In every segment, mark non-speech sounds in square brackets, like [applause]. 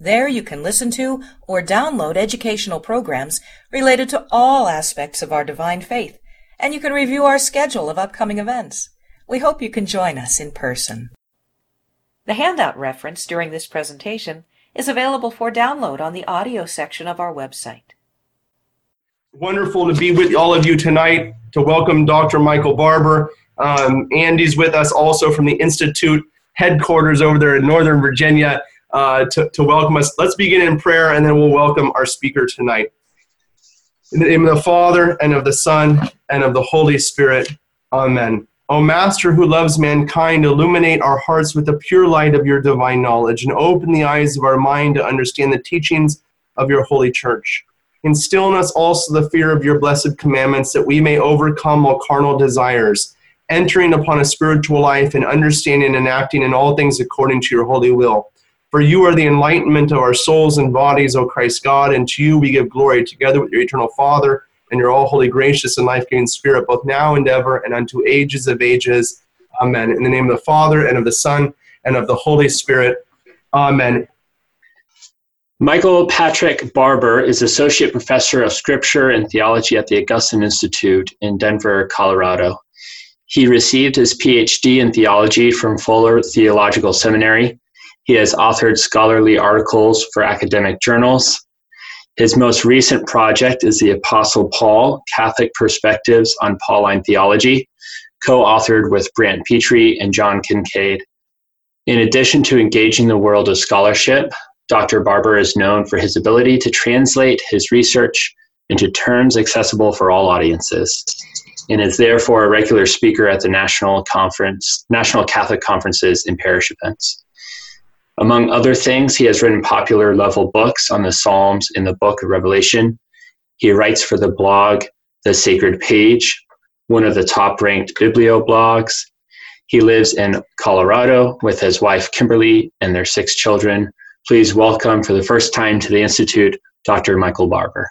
There you can listen to or download educational programs related to all aspects of our divine faith, and you can review our schedule of upcoming events. We hope you can join us in person. The handout reference during this presentation is available for download on the audio section of our website. Wonderful to be with all of you tonight to welcome Dr. Michael Barber. Um, Andy's with us also from the Institute headquarters over there in Northern Virginia uh, to, to welcome us. Let's begin in prayer and then we'll welcome our speaker tonight. In the name of the Father, and of the Son, and of the Holy Spirit. Amen. O Master who loves mankind, illuminate our hearts with the pure light of your divine knowledge and open the eyes of our mind to understand the teachings of your holy church. Instill in us also the fear of your blessed commandments that we may overcome all carnal desires, entering upon a spiritual life and understanding and acting in all things according to your holy will for you are the enlightenment of our souls and bodies, O Christ God, and to you we give glory together with your eternal Father and your all holy, gracious, and life giving Spirit, both now and ever and unto ages of ages. Amen. In the name of the Father, and of the Son, and of the Holy Spirit. Amen. Michael Patrick Barber is Associate Professor of Scripture and Theology at the Augustine Institute in Denver, Colorado. He received his PhD in theology from Fuller Theological Seminary he has authored scholarly articles for academic journals. His most recent project is The Apostle Paul Catholic Perspectives on Pauline Theology, co authored with Brant Pitre and John Kincaid. In addition to engaging the world of scholarship, Dr. Barber is known for his ability to translate his research into terms accessible for all audiences and is therefore a regular speaker at the national conference national catholic conferences and parish events among other things, he has written popular level books on the Psalms in the book of Revelation. He writes for the blog The Sacred Page, one of the top ranked biblio blogs. He lives in Colorado with his wife Kimberly and their six children. Please welcome for the first time to the Institute, Dr. Michael Barber.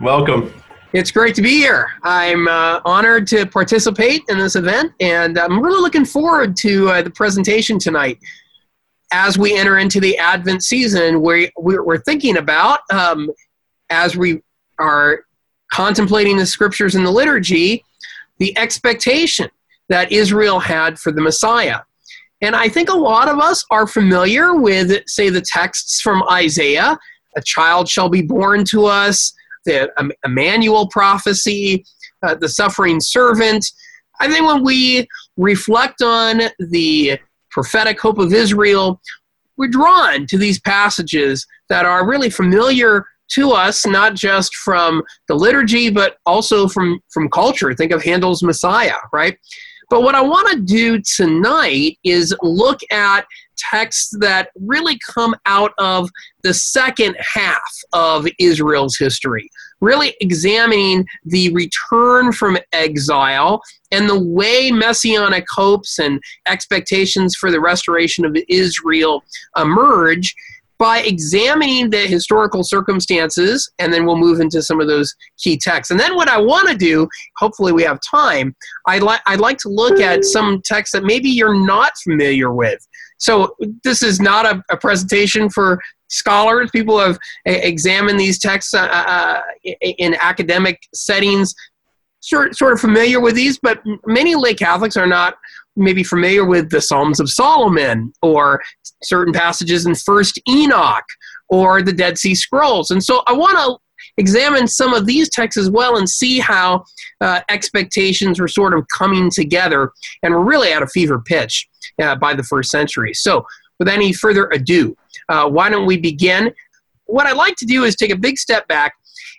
Welcome. It's great to be here. I'm uh, honored to participate in this event, and I'm really looking forward to uh, the presentation tonight as we enter into the Advent season, we, we're thinking about um, as we are contemplating the scriptures in the liturgy, the expectation that Israel had for the Messiah. And I think a lot of us are familiar with, say, the texts from Isaiah a child shall be born to us, the Emmanuel prophecy, uh, the suffering servant. I think when we reflect on the prophetic hope of Israel, we're drawn to these passages that are really familiar to us, not just from the liturgy, but also from, from culture. Think of Handel's Messiah, right? But what I want to do tonight is look at texts that really come out of the second half of Israel's history, really examining the return from exile and the way messianic hopes and expectations for the restoration of Israel emerge by examining the historical circumstances, and then we'll move into some of those key texts. And then what I want to do, hopefully we have time, I'd, li- I'd like to look at some texts that maybe you're not familiar with. So this is not a, a presentation for scholars. People have examined these texts uh, uh, in academic settings, sort, sort of familiar with these, but many lay Catholics are not maybe familiar with the Psalms of Solomon or certain passages in First Enoch or the Dead Sea Scrolls. And so I want to examine some of these texts as well and see how uh, expectations were sort of coming together and were really at a fever pitch uh, by the first century. So, with any further ado, uh, why don't we begin? What I'd like to do is take a big step back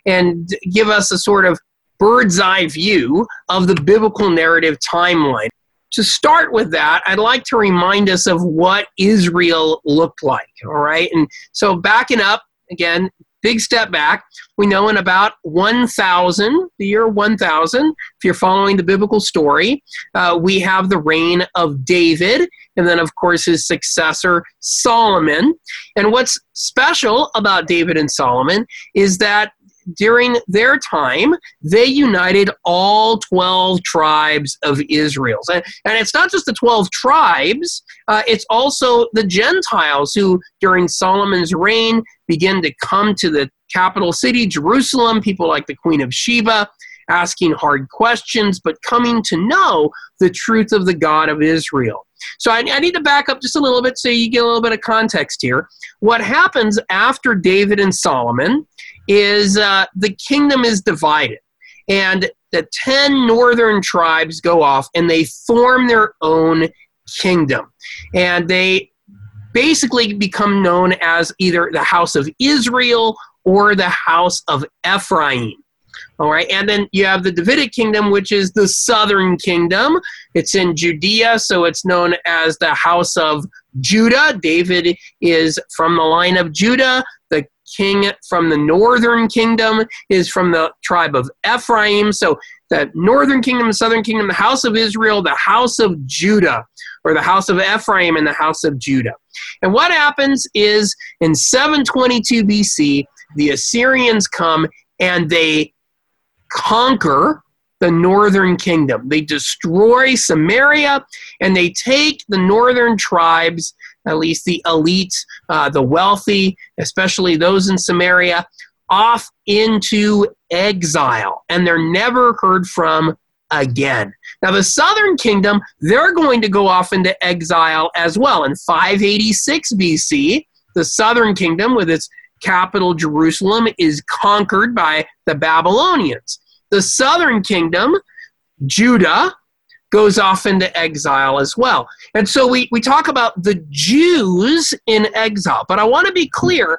and give us a sort of bird's eye view of the biblical narrative timeline. To start with that, I'd like to remind us of what Israel looked like, all right? And so backing up, again, big step back. We know in about 1000, the year 1000, if you're following the biblical story, uh, we have the reign of David, and then, of course, his successor, Solomon. And what's special about David and Solomon is that during their time, they united all 12 tribes of Israel. And, and it's not just the 12 tribes, uh, it's also the Gentiles who, during Solomon's reign, begin to come to the capital city, Jerusalem, people like the Queen of Sheba. Asking hard questions, but coming to know the truth of the God of Israel. So I, I, need to back up just a little bit so you get a little bit of context here. What happens after David and Solomon is uh, the kingdom is divided, and the ten northern tribes go off and they form their own kingdom, and they basically become known as either the house of Israel or the house of Ephraim. All right, and then you have the Davidic kingdom, which is the southern kingdom. It's in Judea, so it's known as the house of Judah. David is from the line of Judah. The king from the northern kingdom is from the tribe of Ephraim. So the northern kingdom, the southern kingdom, the house of Israel, the house of Judah, or the house of Ephraim and the house of Judah. And what happens is in 722 BC, the Assyrians come and they conquer the northern kingdom. They destroy Samaria and they take the northern tribes at least the elite, uh, the wealthy, especially those in Samaria, off into exile, and they're never heard from again. Now, the southern kingdom, they're going to go off into exile as well. In 586 BC, the southern kingdom, with its capital Jerusalem, is conquered by the Babylonians. The southern kingdom, Judah, goes off into exile as well. And so we, we talk about the Jews in exile. But I want to be clear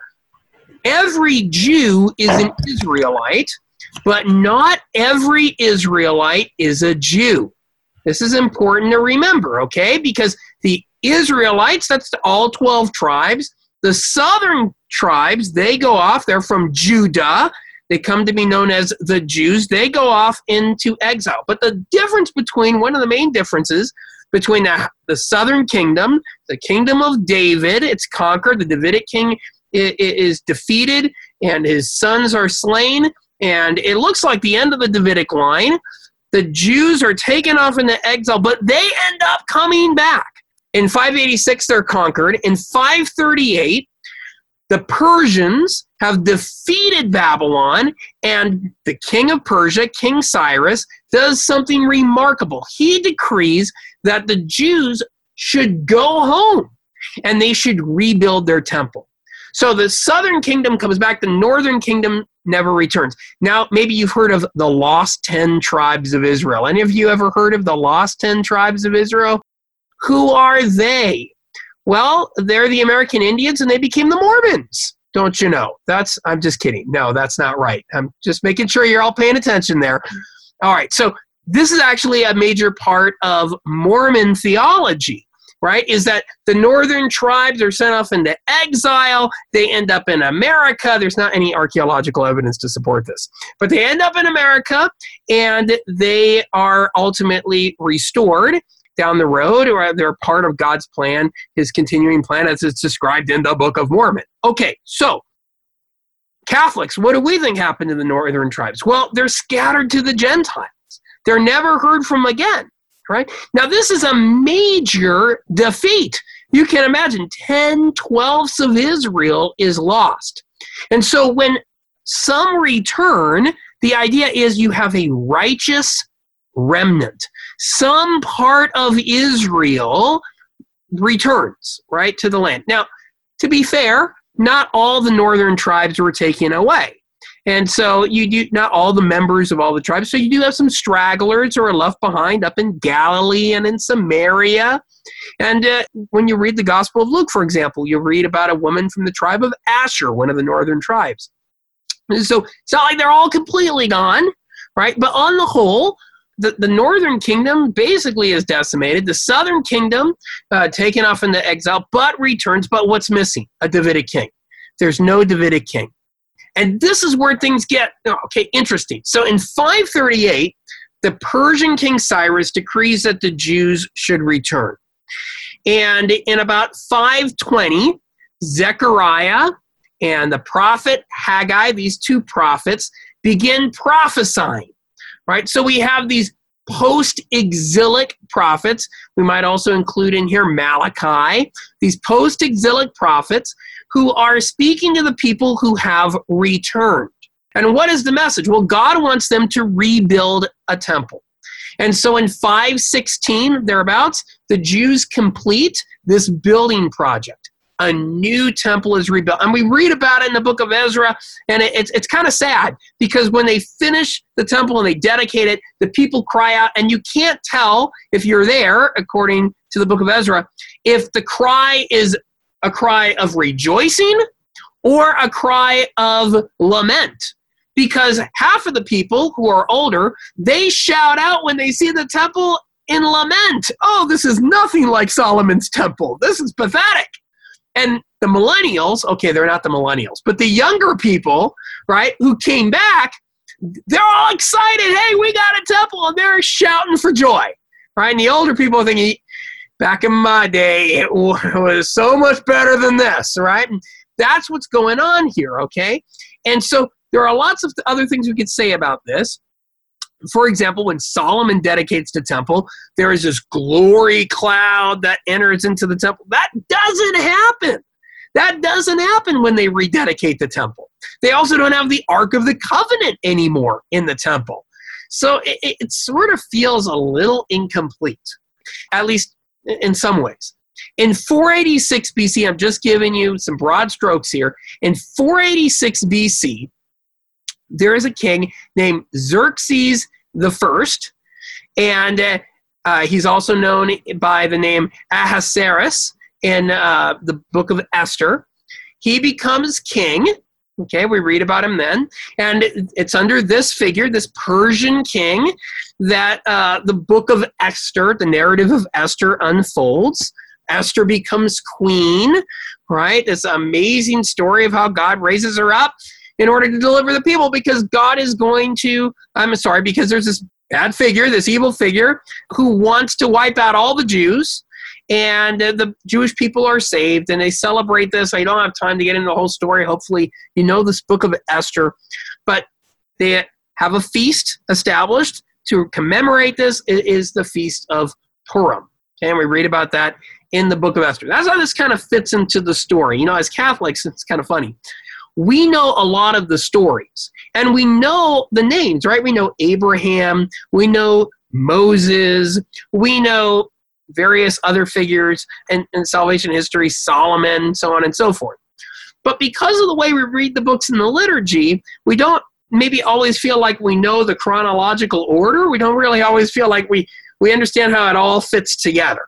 every Jew is an Israelite, but not every Israelite is a Jew. This is important to remember, okay? Because the Israelites, that's all 12 tribes. The southern tribes, they go off, they're from Judah. They come to be known as the Jews. They go off into exile. But the difference between, one of the main differences between the, the southern kingdom, the kingdom of David, it's conquered, the Davidic king is, is defeated, and his sons are slain, and it looks like the end of the Davidic line. The Jews are taken off into exile, but they end up coming back. In 586, they're conquered. In 538, the Persians have defeated Babylon, and the king of Persia, King Cyrus, does something remarkable. He decrees that the Jews should go home and they should rebuild their temple. So the southern kingdom comes back, the northern kingdom never returns. Now, maybe you've heard of the lost 10 tribes of Israel. Any of you ever heard of the lost 10 tribes of Israel? Who are they? Well, they're the American Indians and they became the Mormons. Don't you know? That's, I'm just kidding. No, that's not right. I'm just making sure you're all paying attention there. All right, so this is actually a major part of Mormon theology, right? Is that the northern tribes are sent off into exile. They end up in America. There's not any archaeological evidence to support this, but they end up in America and they are ultimately restored down the road, or they're part of God's plan, his continuing plan as it's described in the Book of Mormon. Okay, so Catholics, what do we think happened to the northern tribes? Well, they're scattered to the Gentiles. They're never heard from again, right? Now, this is a major defeat. You can imagine 10 twelfths of Israel is lost. And so when some return, the idea is you have a righteous remnant some part of Israel returns, right, to the land. Now, to be fair, not all the northern tribes were taken away. And so you do not all the members of all the tribes. So you do have some stragglers who are left behind up in Galilee and in Samaria. And uh, when you read the Gospel of Luke, for example, you read about a woman from the tribe of Asher, one of the northern tribes. So it's not like they're all completely gone, right? But on the whole, the, the northern kingdom basically is decimated. The southern kingdom uh, taken off into exile, but returns. But what's missing? A Davidic king. There's no Davidic king. And this is where things get okay interesting. So in 538, the Persian king Cyrus decrees that the Jews should return. And in about 520, Zechariah and the prophet Haggai, these two prophets, begin prophesying. Right? So we have these post exilic prophets. We might also include in here Malachi, these post exilic prophets who are speaking to the people who have returned. And what is the message? Well, God wants them to rebuild a temple. And so in 516, thereabouts, the Jews complete this building project. A new temple is rebuilt. And we read about it in the book of Ezra, and it's, it's kind of sad because when they finish the temple and they dedicate it, the people cry out, and you can't tell if you're there, according to the book of Ezra, if the cry is a cry of rejoicing or a cry of lament. Because half of the people who are older they shout out when they see the temple in lament. Oh this is nothing like solomon's temple. This is pathetic and the millennials okay they're not the millennials but the younger people right who came back they're all excited hey we got a temple and they're shouting for joy right? And the older people are thinking back in my day it [laughs] was so much better than this right? And that's what's going on here okay? And so there are lots of other things we could say about this. For example, when Solomon dedicates the temple, there is this glory cloud that enters into the temple. That doesn't happen. That doesn't happen when they rededicate the temple. They also don't have the Ark of the Covenant anymore in the temple. So it, it, sort of feels a little incomplete, at least in some ways. In 486 BC, I'm just giving you some broad strokes here. In 486 BC, there is a king named Xerxes the First, and uh, uh, he's also known by the name Ahasuerus in uh, the book of Esther. He becomes king. Okay, we read about him then, and it's under this figure, this Persian king, that uh, the book of Esther, the narrative of Esther, unfolds. Esther becomes queen, right? This amazing story of how God raises her up in order to deliver the people because God is going to, I'm sorry, because there's this bad figure, this evil figure, who wants to wipe out all the Jews. And the Jewish people are saved, and they celebrate this. I don't have time to get into the whole story. Hopefully, you know this book of Esther. But they have a feast established to commemorate this. It is the feast of Purim. Okay, and we read about that in the book of Esther. That's how this kind of fits into the story. You know, as Catholics, it's kind of funny we know a lot of the stories and we know the names, right? We know Abraham, we know Moses, we know various other figures in, in salvation history, Solomon, so on and so forth. But because of the way we read the books in the liturgy, we don't maybe always feel like we know the chronological order. We don't really always feel like we, we understand how it all fits together.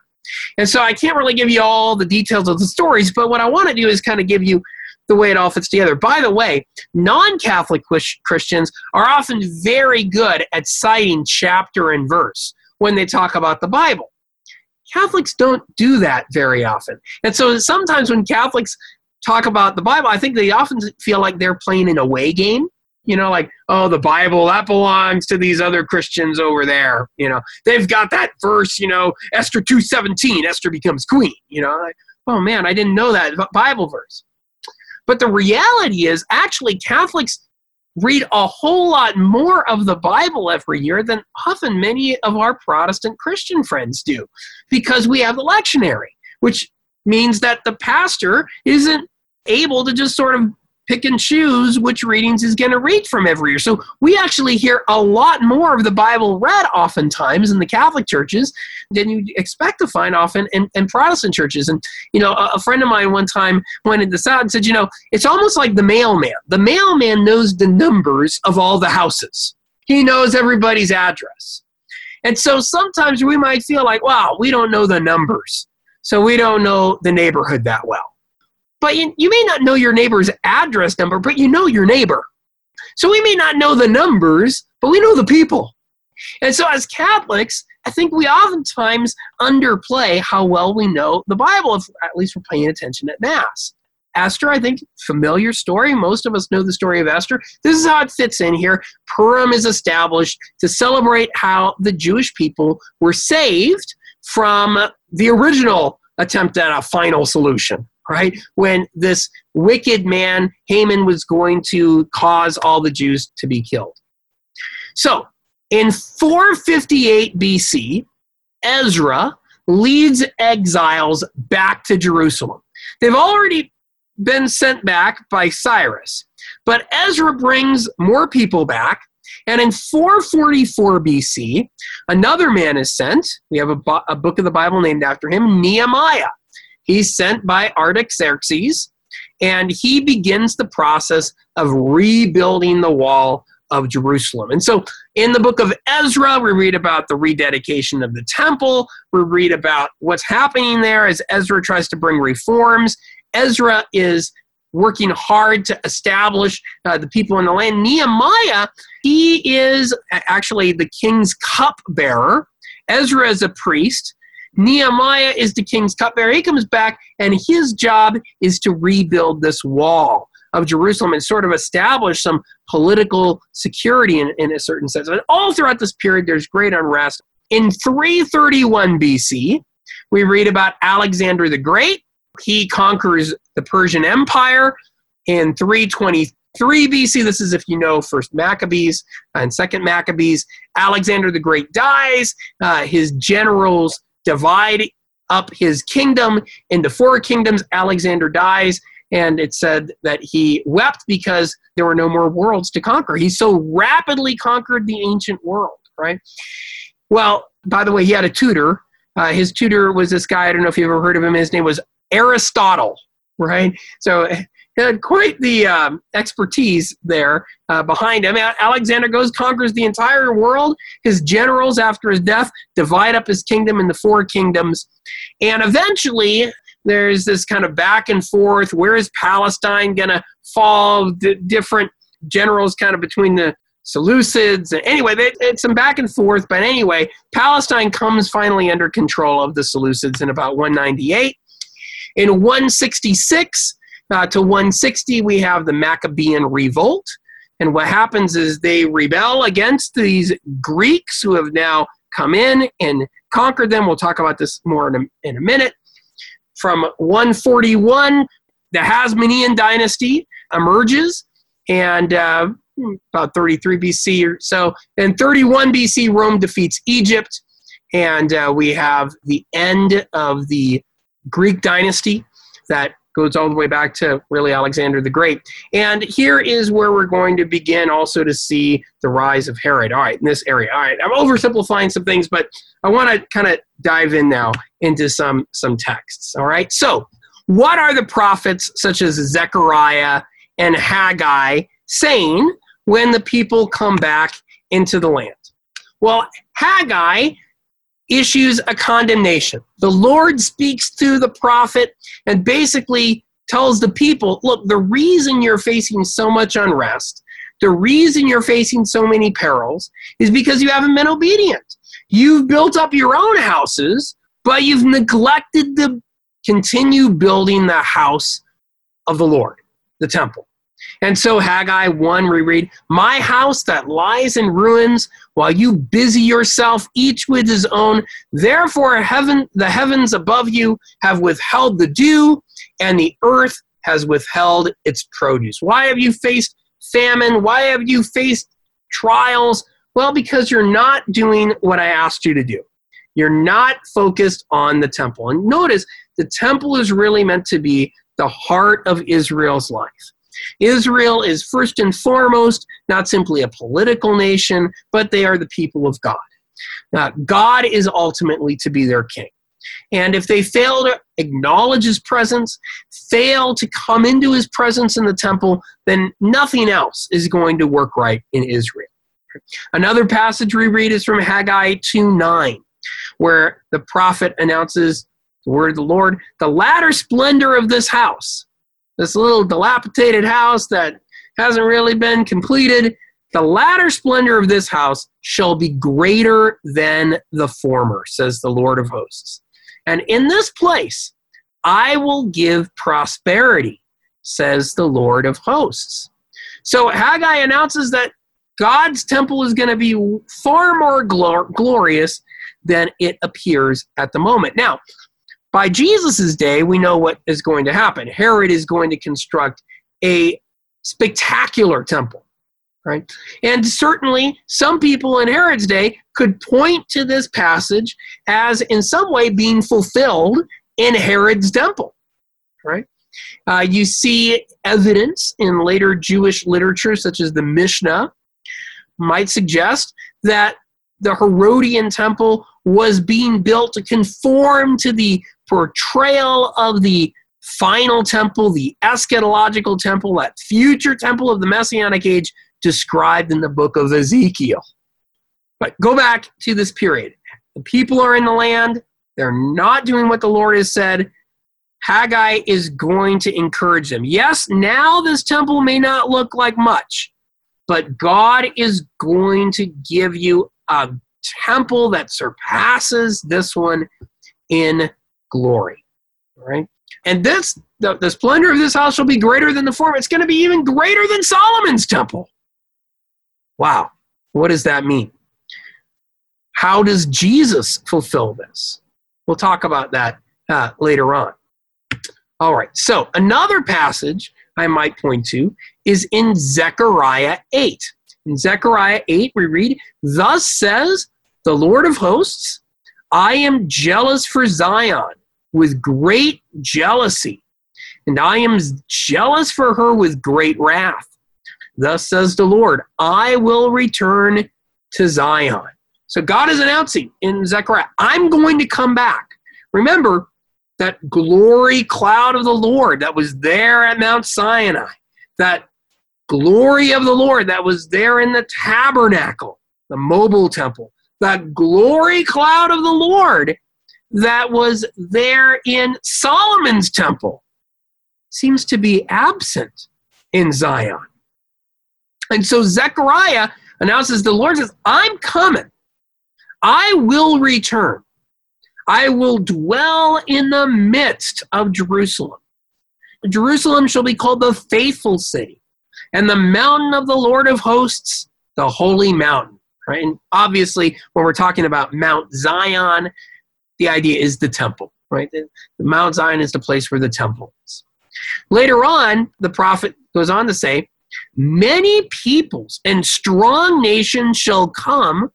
And so I can't really give you all the details of the stories, but what I want to do is kind of give you the way it all fits together. By the way, non Catholic Christians are often very good at citing chapter and verse when they talk about the Bible. Catholics don't do that very often. And so sometimes when Catholics talk about the Bible, I think they often feel like they're playing an away game. You know, like, oh, the Bible, that belongs to these other Christians over there. You know, they've got that verse, you know, Esther 2.17, Esther becomes queen. You know, like, oh man, I didn't know that Bible verse. But the reality is, actually, Catholics read a whole lot more of the Bible every year than often many of our Protestant Christian friends do because we have the lectionary, which means that the pastor isn't able to just sort of pick and choose which readings he's going to read from every year. So we actually hear a lot more of the Bible read oftentimes in the Catholic churches than you expect to find often in, in Protestant churches. And, you know, a, a friend of mine one time pointed this out and said, you know, it's almost like the mailman. The mailman knows the numbers of all the houses, he knows everybody's address. And so sometimes we might feel like, wow, we don't know the numbers. So we don't know the neighborhood that well. But you, you may not know your neighbor's address number, but you know your neighbor. So we may not know the numbers, but we know the people. And so as Catholics, I think we oftentimes underplay how well we know the Bible, if at least we're paying attention at Mass. Esther, I think, familiar story. Most of us know the story of Esther. This is how it fits in here. Purim is established to celebrate how the Jewish people were saved from the original attempt at a final solution, right? When this wicked man, Haman, was going to cause all the Jews to be killed. So, in 458 BC, Ezra leads exiles back to Jerusalem. They've already been sent back by Cyrus, but Ezra brings more people back. And in 444 BC, another man is sent. We have a, a book of the Bible named after him, Nehemiah. He's sent by Artaxerxes, and he begins the process of rebuilding the wall of Jerusalem. And so in the book of Ezra, we read about the rededication of the temple. We read about what's happening there as Ezra tries to bring reforms. Ezra is working hard to establish uh, the people in the land. Nehemiah, he is actually the king's cupbearer. Ezra is a priest. Nehemiah is the king's cupbearer. He comes back, and his job is to rebuild this wall of Jerusalem and sort of establish some political security in, in a certain sense. And all throughout this period, there's great unrest. In 331 BC, we read about Alexander the Great. He conquers the Persian Empire. In 323 BC, this is if you know First Maccabees and Second Maccabees, Alexander the Great dies. Uh, his generals divide up his kingdom into four kingdoms. Alexander dies and it said that he wept because there were no more worlds to conquer. He so rapidly conquered the ancient world, right? Well, by the way, he had a tutor. Uh, his tutor was this guy, I don't know if you've ever heard of him, his name was Aristotle, right? So had quite the um, expertise there uh, behind him. Alexander goes, conquers the entire world. His generals, after his death, divide up his kingdom into four kingdoms. And eventually, there's this kind of back and forth. Where is Palestine going to fall? Different generals kind of between the Seleucids. Anyway, it's some back and forth. But anyway, Palestine comes finally under control of the Seleucids in about 198. In 166 uh, to 160, we have the Maccabean revolt. And what happens is they rebel against these Greeks who have now come in and conquered them. We'll talk about this more in a, in a minute. From 141, the Hasmonean dynasty emerges, and uh, about 33 BC or so. In 31 BC, Rome defeats Egypt, and uh, we have the end of the Greek dynasty that goes all the way back to really Alexander the Great. And here is where we're going to begin also to see the rise of Herod. All right, in this area. All right, I'm oversimplifying some things, but I want to kind of dive in now into some some texts. All right, so what are the prophets such as Zechariah and Haggai saying when the people come back into the land? Well, Haggai issues a condemnation. The Lord speaks through the prophet and basically tells the people look, the reason you're facing so much unrest, the reason you're facing so many perils is because you haven't been obedient. You've built up your own houses, but you've neglected to continue building the house of the Lord, the temple. And so Haggai 1, we read, My house that lies in ruins, while you busy yourself, each with his own. Therefore, heaven, the heavens above you have withheld the dew, and the earth has withheld its produce. Why have you faced famine? Why have you faced trials? Well, because you're not doing what I asked you to do. You're not focused on the temple. And notice the temple is really meant to be the heart of Israel's life. Israel is first and foremost not simply a political nation, but they are the people of God. Now, God is ultimately to be their king. And if they fail to acknowledge his presence, fail to come into his presence in the temple, then nothing else is going to work right in Israel. Another passage we read is from Haggai 2 9, where the prophet announces the word of the Lord the latter splendor of this house this little dilapidated house that hasn't really been completed. The latter splendor of this house shall be greater than the former, says the Lord of hosts. And in this place I will give prosperity, says the Lord of hosts. So Haggai announces that God's temple is going to be far more glor- glorious than it appears at the moment. Now, by Jesus' day, we know what is going to happen. Herod is going to construct a spectacular temple, right? And certainly, some people in Herod's day could point to this passage as, in some way, being fulfilled in Herod's temple, right? Uh, you see evidence in later Jewish literature, such as the Mishnah, might suggest that the Herodian temple was being built to conform to the portrayal of the final temple, the eschatological temple, that future temple of the Messianic age described in the book of Ezekiel. But go back to this period. The people are in the land, they're not doing what the Lord has said. Haggai is going to encourage them. Yes, now this temple may not look like much, but God is going to give you a temple that surpasses this one in glory. Right? And this the, the splendor of this house shall be greater than the former. It's going to be even greater than Solomon's temple. Wow. What does that mean? How does Jesus fulfill this? We'll talk about that uh, later on. All right. So another passage I might point to is in Zechariah 8. In Zechariah 8, we read, Thus says the Lord of hosts, I am jealous for Zion with great jealousy, and I am jealous for her with great wrath. Thus says the Lord, I will return to Zion. So God is announcing in Zechariah, I'm going to come back. Remember, that glory cloud of the Lord that was there at Mount Sinai, that glory of the Lord that was there in the tabernacle, the mobile temple, that glory cloud of the Lord that was there in Solomon's temple seems to be absent in Zion. And so Zechariah announces the Lord says, I'm coming. I will return. I will dwell in the midst of Jerusalem. Jerusalem shall be called the faithful city, and the mountain of the Lord of hosts, the holy mountain. Right? And obviously, when we're talking about Mount Zion, the idea is the temple. Right? The, the Mount Zion is the place where the temple is. Later on, the prophet goes on to say, Many peoples and strong nations shall come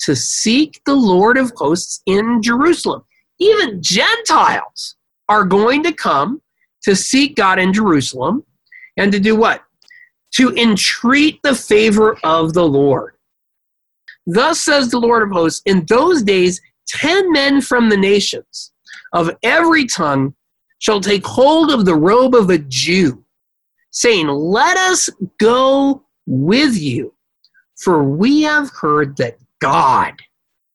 to seek the Lord of hosts in Jerusalem. Even Gentiles are going to come to seek God in Jerusalem and to do what? To entreat the favor of the Lord. Thus says the Lord of hosts, in those days, ten men from the nations of every tongue shall take hold of the robe of a Jew, saying, Let us go with you, for we have heard that God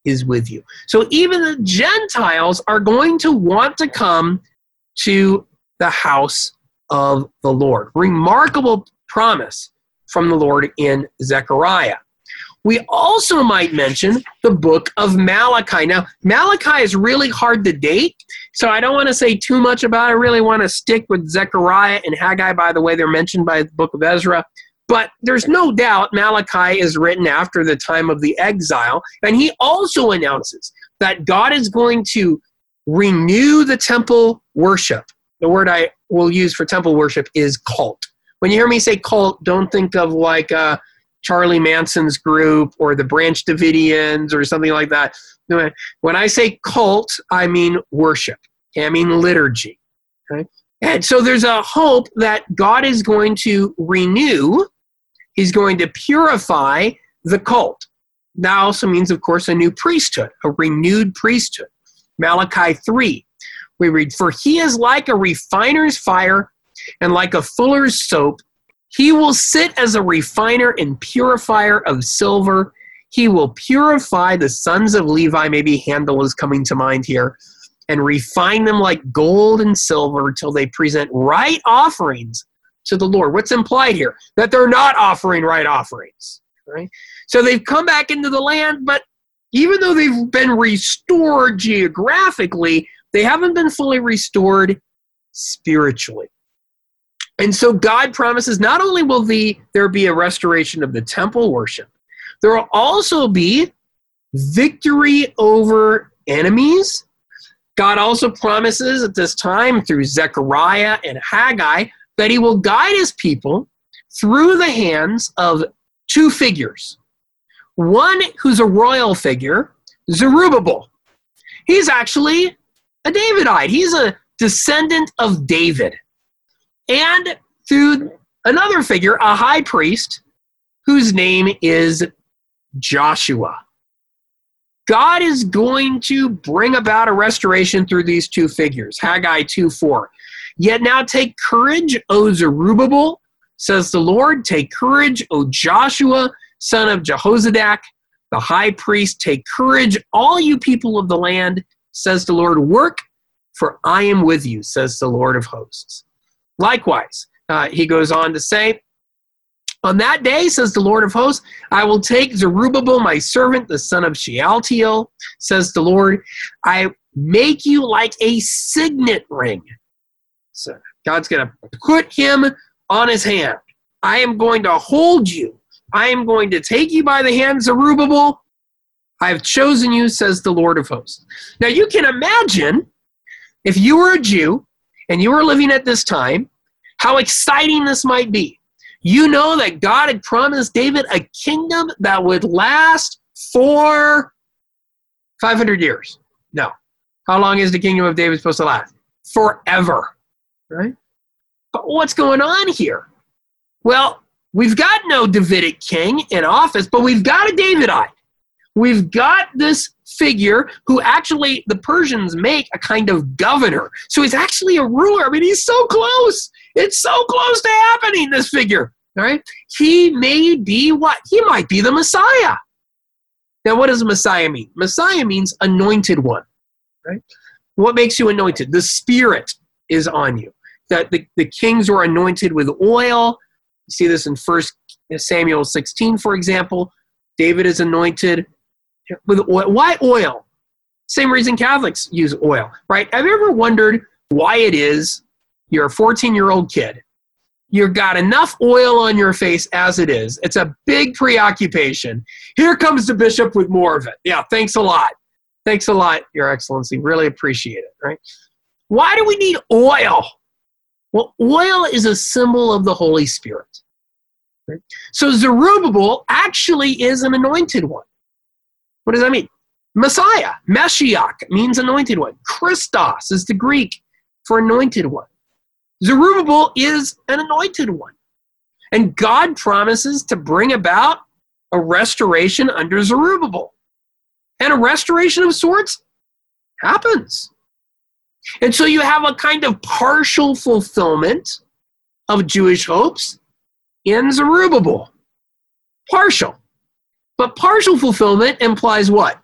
is with you. So even the Gentiles are going to want to come to the house of the Lord. Remarkable promise from the Lord in Zechariah. We also might mention the book of Malachi. Now, Malachi is really hard to date, so I don't want to say too much about it. I really want to stick with Zechariah and Haggai, by the way, they're mentioned by the book of Ezra. But there's no doubt Malachi is written after the time of the exile. And he also announces that God is going to renew the temple worship. The word I will use for temple worship is cult. When you hear me say cult, don't think of like uh, Charlie Manson's group or the Branch Davidians or something like that. When I say cult, I mean worship. I mean liturgy. Okay? And so there's a hope that God is going to renew He's going to purify the cult. That also means, of course, a new priesthood, a renewed priesthood. Malachi 3, we read, For he is like a refiner's fire and like a fuller's soap. He will sit as a refiner and purifier of silver. He will purify the sons of Levi, maybe Handel is coming to mind here, and refine them like gold and silver till they present right offerings to the Lord. What's implied here? That they're not offering right offerings. Right? So they've come back into the land, but even though they've been restored geographically, they haven't been fully restored spiritually. And so God promises not only will the, there be a restoration of the temple worship, there will also be victory over enemies. God also promises at this time through Zechariah and Haggai that he will guide his people through the hands of two figures. One who's a royal figure, Zerubbabel. He's actually a Davidite, he's a descendant of David and through another figure, a high priest, whose name is Joshua. God is going to bring about a restoration through these two figures. Haggai 2 4. Yet now take courage, O Zerubbabel, says the Lord. Take courage, O Joshua, son of Jehozadak, the high priest. Take courage, all you people of the land, says the Lord. Work, for I am with you, says the Lord of hosts. Likewise, uh, he goes on to say, On that day, says the Lord of hosts, I will take Zerubbabel, my servant, the son of Shealtiel, says the Lord, I make you like a signet ring. So God's going to put him on his hand. I am going to hold you. I am going to take you by the hand, Zerubbabel. I have chosen you, says the Lord of hosts. Now you can imagine if you were a Jew and you were living at this time, how exciting this might be. You know that God had promised David a kingdom that would last for 500 years. No. How long is the kingdom of David supposed to last? Forever. Right? But what's going on here? Well, we've got no Davidic king in office, but we've got a Davidite. We've got this figure who actually the Persians make a kind of governor. So he's actually a ruler. I mean, he's so close. It's so close to happening, this figure. All right? He may be what? He might be the Messiah. Now, what does Messiah mean? Messiah means anointed one. Right? What makes you anointed? The Spirit is on you. That the, the kings were anointed with oil. You see this in First Samuel 16, for example. David is anointed with oil. Why oil? Same reason Catholics use oil, right? Have you ever wondered why it is you're a 14 year old kid? You've got enough oil on your face as it is. It's a big preoccupation. Here comes the bishop with more of it. Yeah, thanks a lot. Thanks a lot, Your Excellency. Really appreciate it, right? Why do we need oil? Well, oil is a symbol of the Holy Spirit. Right? So Zerubbabel actually is an anointed one. What does that mean? Messiah, Mashiach means anointed one. Christos is the Greek for anointed one. Zerubbabel is an anointed one. And God promises to bring about a restoration under Zerubbabel. And a restoration of sorts happens. And so you have a kind of partial fulfillment of Jewish hopes in Zerubbabel. Partial. But partial fulfillment implies what?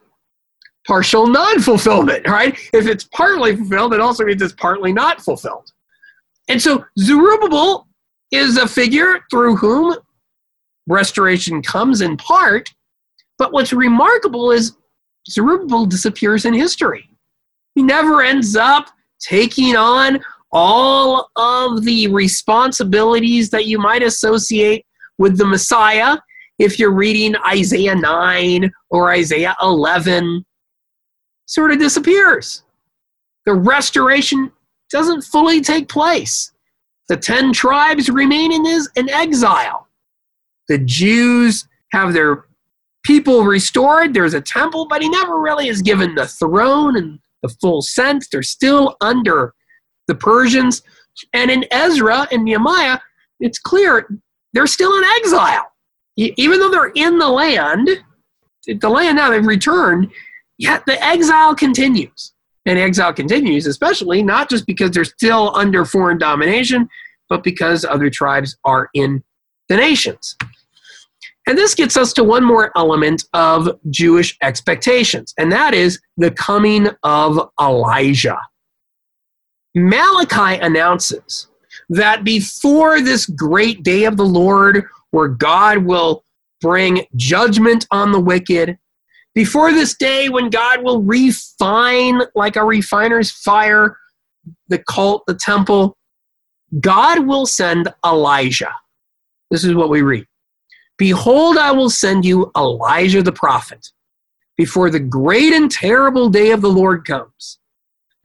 Partial non fulfillment, right? If it's partly fulfilled, it also means it's partly not fulfilled. And so Zerubbabel is a figure through whom restoration comes in part. But what's remarkable is Zerubbabel disappears in history. He never ends up taking on all of the responsibilities that you might associate with the Messiah if you're reading Isaiah 9 or Isaiah 11, sort of disappears. The restoration doesn't fully take place. The 10 tribes remain in, his, in exile. The Jews have their people restored. There's a temple, but he never really is given the throne and the full sense. They're still under the Persians. And in Ezra and Nehemiah, it's clear they're still in exile even though they're in the land, the land now they've returned, yet the exile continues. And exile continues, especially not just because they're still under foreign domination, but because other tribes are in the nations. And this gets us to one more element of Jewish expectations, and that is the coming of Elijah. Malachi announces that before this great day of the Lord where God will bring judgment on the wicked. Before this day when God will refine, like a refiner's fire, the cult, the temple, God will send Elijah. This is what we read. Behold, I will send you Elijah the prophet before the great and terrible day of the Lord comes.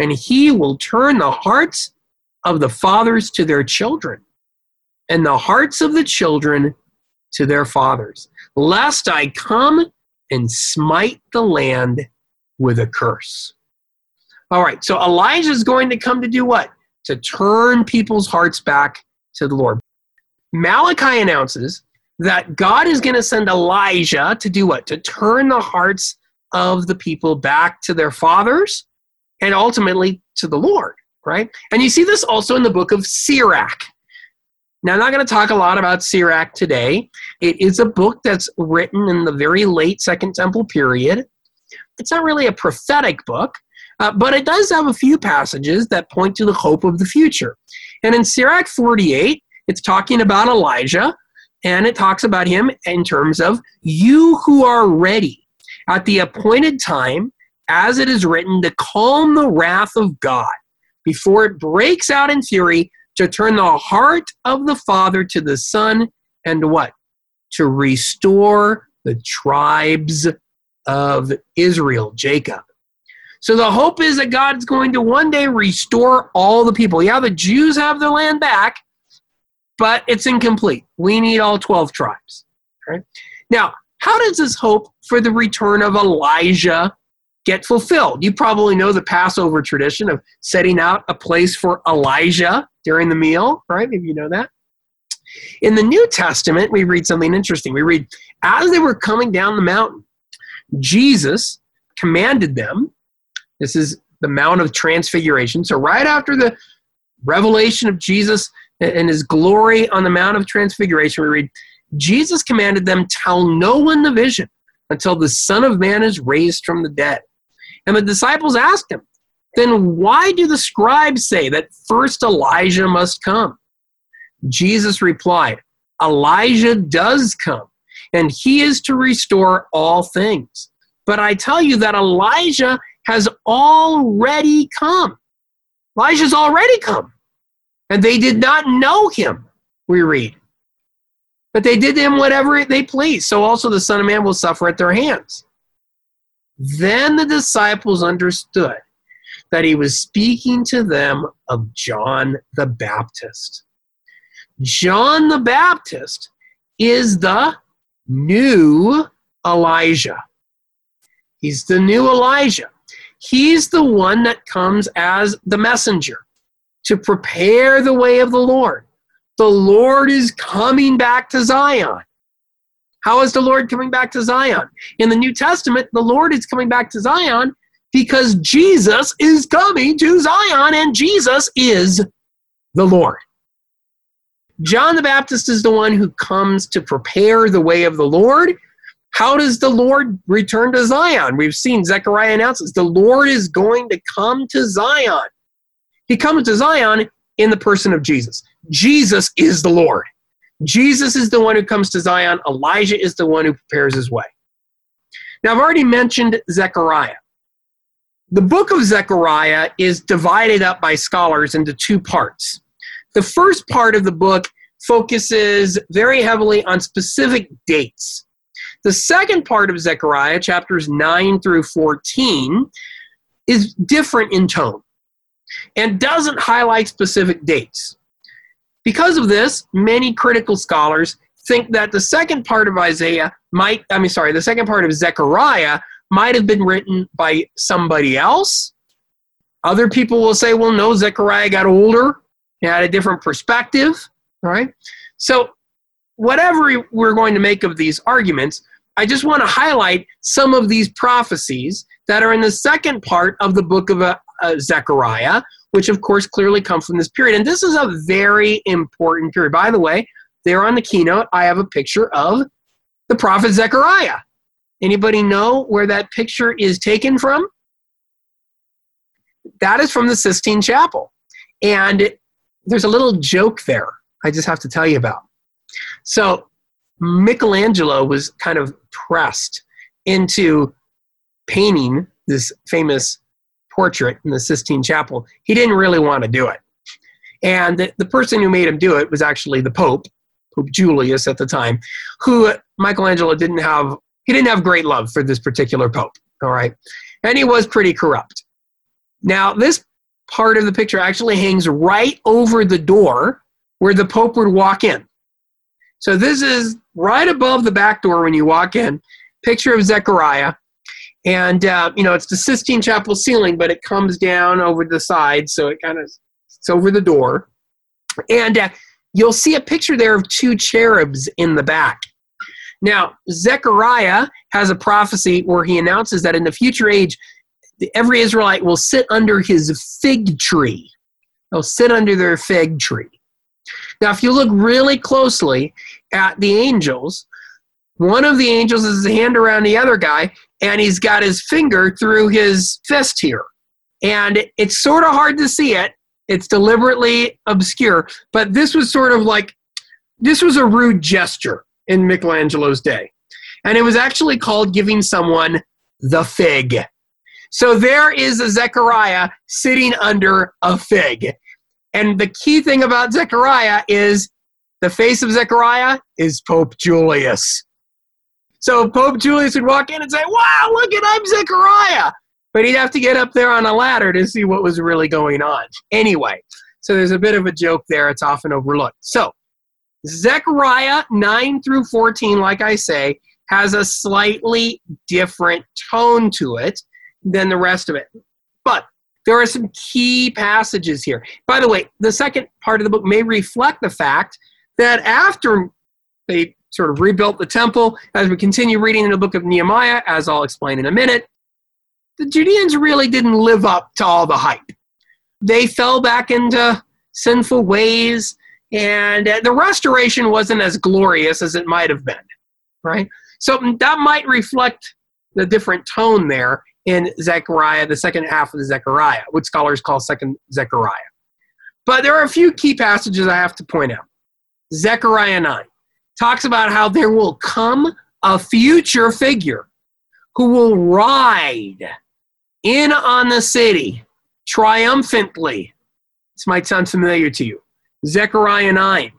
And he will turn the hearts of the fathers to their children, and the hearts of the children to their fathers, lest I come and smite the land with a curse. All right, so Elijah is going to come to do what? To turn people's hearts back to the Lord. Malachi announces that God is going to send Elijah to do what? To turn the hearts of the people back to their fathers and ultimately to the Lord, right? And you see this also in the book of Sirach. Now, I'm not going to talk a lot about Sirach today. It is a book that's written in the very late Second Temple period. It's not really a prophetic book, uh, but it does have a few passages that point to the hope of the future. And in Sirach 48, it's talking about Elijah, and it talks about him in terms of you who are ready at the appointed time, as it is written, to calm the wrath of God before it breaks out in fury to turn the heart of the Father to the Son, and what? To restore the tribes of Israel, Jacob. So the hope is that God's going to one day restore all the people. Yeah, the Jews have their land back, but it's incomplete. We need all 12 tribes. Right? Now, how does this hope for the return of Elijah get fulfilled? You probably know the Passover tradition of setting out a place for Elijah during the meal, right? Maybe you know that. In the New Testament, we read something interesting. We read, as they were coming down the mountain, Jesus commanded them, this is the Mount of Transfiguration. So, right after the revelation of Jesus and his glory on the Mount of Transfiguration, we read, Jesus commanded them, Tell no one the vision until the Son of Man is raised from the dead. And the disciples asked him, then why do the scribes say that first Elijah must come? Jesus replied, Elijah does come, and he is to restore all things. But I tell you that Elijah has already come. Elijah's already come. And they did not know him, we read. But they did him whatever they pleased. So also the Son of Man will suffer at their hands. Then the disciples understood that he was speaking to them of John the Baptist. John the Baptist is the new Elijah. He's the new Elijah. He's the one that comes as the messenger to prepare the way of the Lord. The Lord is coming back to Zion. How is the Lord coming back to Zion? In the New Testament, the Lord is coming back to Zion because Jesus is coming to Zion and Jesus is the Lord. John the Baptist is the one who comes to prepare the way of the Lord. How does the Lord return to Zion? We've seen Zechariah announces the Lord is going to come to Zion. He comes to Zion in the person of Jesus. Jesus is the Lord. Jesus is the one who comes to Zion. Elijah is the one who prepares his way. Now, I've already mentioned Zechariah. The book of Zechariah is divided up by scholars into two parts. The first part of the book focuses very heavily on specific dates. The second part of Zechariah, chapters 9 through 14, is different in tone and doesn't highlight specific dates. Because of this, many critical scholars think that the second part of Isaiah might, I mean, sorry, the second part of Zechariah might have been written by somebody else. Other people will say, well, no, Zechariah got older, he had a different perspective, right? So, whatever we're going to make of these arguments, I just want to highlight some of these prophecies that are in the second part of the book of uh, uh, Zechariah, which of course clearly come from this period. And this is a very important period. By the way, there on the keynote, I have a picture of the prophet Zechariah. Anybody know where that picture is taken from? That is from the Sistine Chapel. And there's a little joke there I just have to tell you about. So Michelangelo was kind of pressed into painting this famous portrait in the Sistine Chapel. He didn't really want to do it. And the, the person who made him do it was actually the Pope, Pope Julius at the time, who Michelangelo didn't have, he didn't have great love for this particular Pope, all right? And he was pretty corrupt. Now, this part of the picture actually hangs right over the door where the Pope would walk in. So this is right above the back door when you walk in. Picture of Zechariah. And, uh, you know, it's the Sistine Chapel ceiling, but it comes down over the side, so it kind of, it's over the door. And uh, you'll see a picture there of two cherubs in the back. Now, Zechariah has a prophecy where he announces that in the future age, every Israelite will sit under his fig tree. They'll sit under their fig tree. Now, if you look really closely at the angels, one of the angels has his hand around the other guy, and he's got his finger through his fist here. And it's sort of hard to see it. It's deliberately obscure, but this was sort of like this was a rude gesture in Michelangelo's day. And it was actually called giving someone the fig. So there is a Zechariah sitting under a fig. And the key thing about Zechariah is the face of Zechariah is Pope Julius. So Pope Julius would walk in and say, Wow, look at I'm Zechariah. But he'd have to get up there on a ladder to see what was really going on. Anyway, so there's a bit of a joke there. It's often overlooked. So Zechariah 9 through 14, like I say, has a slightly different tone to it than the rest of it. But there are some key passages here. By the way, the second part of the book may reflect the fact that after they sort of rebuilt the temple, as we continue reading in the book of Nehemiah, as I'll explain in a minute, the Judeans really didn't live up to all the hype. They fell back into sinful ways, and uh, the restoration wasn't as glorious as it might have been, right? So that might reflect the different tone there in Zechariah, the second half of the Zechariah, what scholars call second Zechariah. But there are a few key passages I have to point out. Zechariah 9 talks about how there will come a future figure who will ride in on the city triumphantly. This might sound familiar to you. Zechariah 9.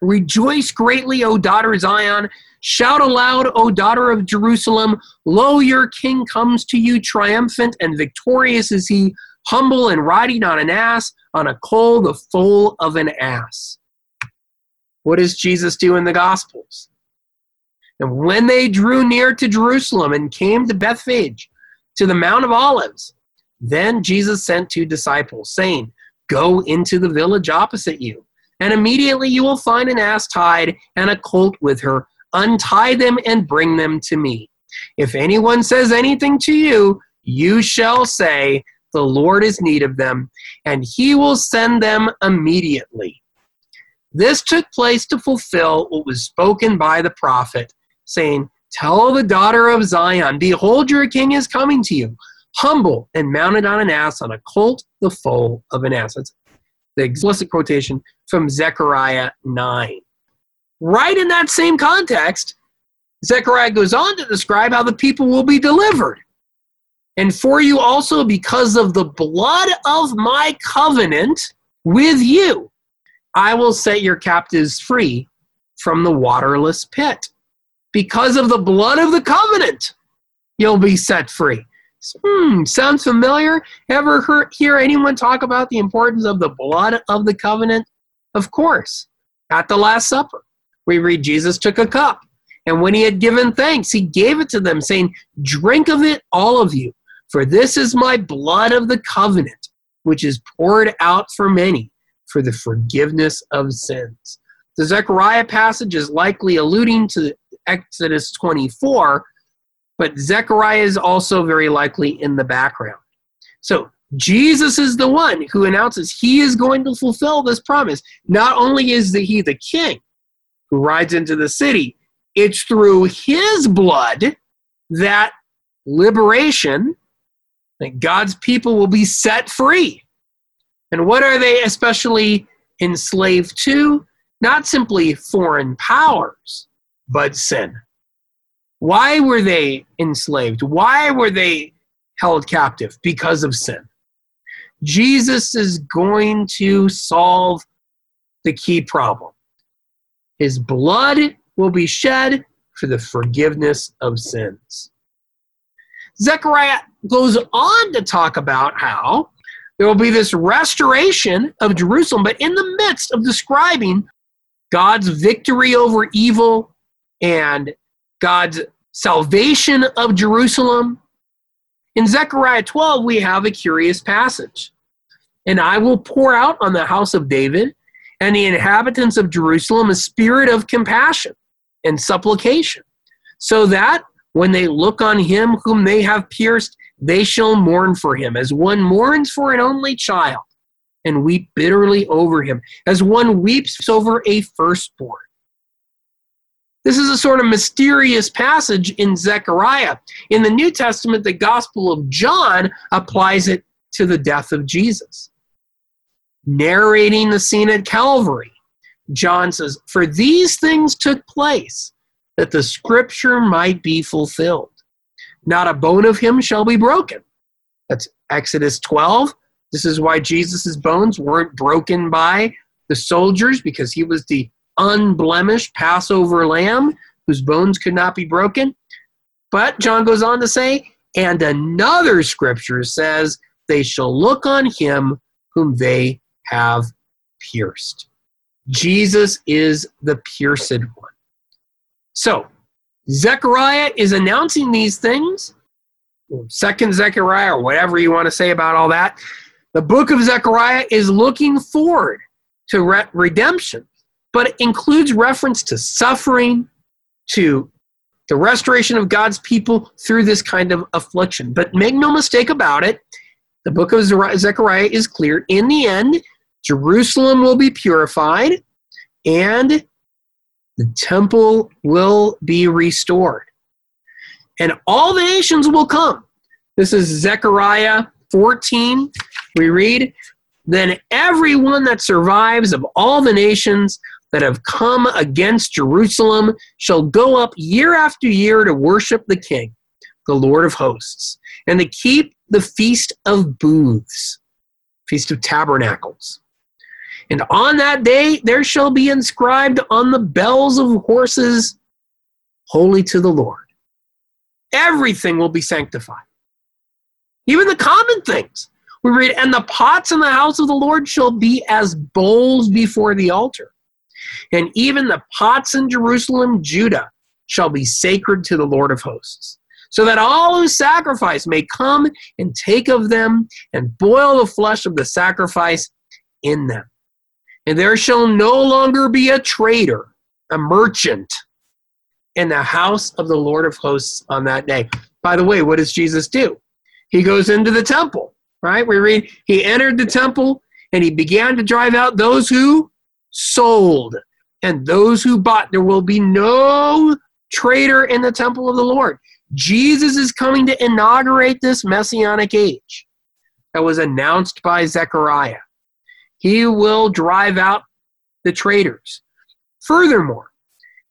Rejoice greatly, O daughter Zion. Shout aloud, O daughter of Jerusalem. Lo, your king comes to you triumphant and victorious is he, humble and riding on an ass, on a coal, the foal of an ass. What does Jesus do in the Gospels? And when they drew near to Jerusalem and came to Bethphage, to the Mount of Olives, then Jesus sent two disciples, saying, Go into the village opposite you, and immediately you will find an ass tied and a colt with her untie them and bring them to me. If anyone says anything to you, you shall say, The Lord is need of them, and he will send them immediately. This took place to fulfill what was spoken by the prophet, saying, Tell the daughter of Zion, Behold, your king is coming to you, humble and mounted on an ass, on a colt, the foal of an ass. That's the explicit quotation from Zechariah 9. Right in that same context, Zechariah goes on to describe how the people will be delivered. And for you also, because of the blood of my covenant with you, I will set your captives free from the waterless pit. Because of the blood of the covenant, you'll be set free. Hmm, sounds familiar? Ever hear, hear anyone talk about the importance of the blood of the covenant? Of course, at the Last Supper we read Jesus took a cup, and when he had given thanks, he gave it to them, saying, Drink of it, all of you, for this is my blood of the covenant, which is poured out for many for the forgiveness of sins. The Zechariah passage is likely alluding to Exodus 24, but Zechariah is also very likely in the background. So Jesus is the one who announces he is going to fulfill this promise. Not only is he the king, who rides into the city. It's through his blood that liberation, that God's people will be set free. And what are they especially enslaved to? Not simply foreign powers, but sin. Why were they enslaved? Why were they held captive? Because of sin. Jesus is going to solve the key problem. His blood will be shed for the forgiveness of sins. Zechariah goes on to talk about how there will be this restoration of Jerusalem, but in the midst of describing God's victory over evil and God's salvation of Jerusalem, in Zechariah 12, we have a curious passage. And I will pour out on the house of David and the inhabitants of Jerusalem a spirit of compassion and supplication, so that when they look on him whom they have pierced, they shall mourn for him, as one mourns for an only child, and weep bitterly over him, as one weeps over a firstborn. This is a sort of mysterious passage in Zechariah. In the New Testament, the Gospel of John applies it to the death of Jesus. Narrating the scene at Calvary, John says, For these things took place that the scripture might be fulfilled. Not a bone of him shall be broken. That's Exodus 12. This is why Jesus' bones weren't broken by the soldiers because he was the unblemished Passover lamb whose bones could not be broken. But John goes on to say, and another scripture says, they shall look on him whom they have pierced. Jesus is the pierced one. So, Zechariah is announcing these things. Second Zechariah, or whatever you want to say about all that. The book of Zechariah is looking forward to re- redemption, but it includes reference to suffering, to the restoration of God's people through this kind of affliction. But make no mistake about it, the book of Zechariah is clear. In the end, Jerusalem will be purified and the temple will be restored. And all the nations will come. This is Zechariah 14. We read, Then everyone that survives of all the nations that have come against Jerusalem shall go up year after year to worship the King, the Lord of hosts, and to keep the feast of booths, feast of tabernacles and on that day there shall be inscribed on the bells of horses, Holy to the Lord. Everything will be sanctified. Even the common things. We read, and the pots in the house of the Lord shall be as bowls before the altar. And even the pots in Jerusalem, Judah, shall be sacred to the Lord of hosts. So that all who sacrifice may come and take of them and boil the flesh of the sacrifice in them. And there shall no longer be a trader, a merchant, in the house of the Lord of hosts on that day. By the way, what does Jesus do? He goes into the temple, right? We read, He entered the temple and He began to drive out those who sold and those who bought. There will be no traitor in the temple of the Lord. Jesus is coming to inaugurate this messianic age that was announced by Zechariah. He will drive out the traitors. Furthermore,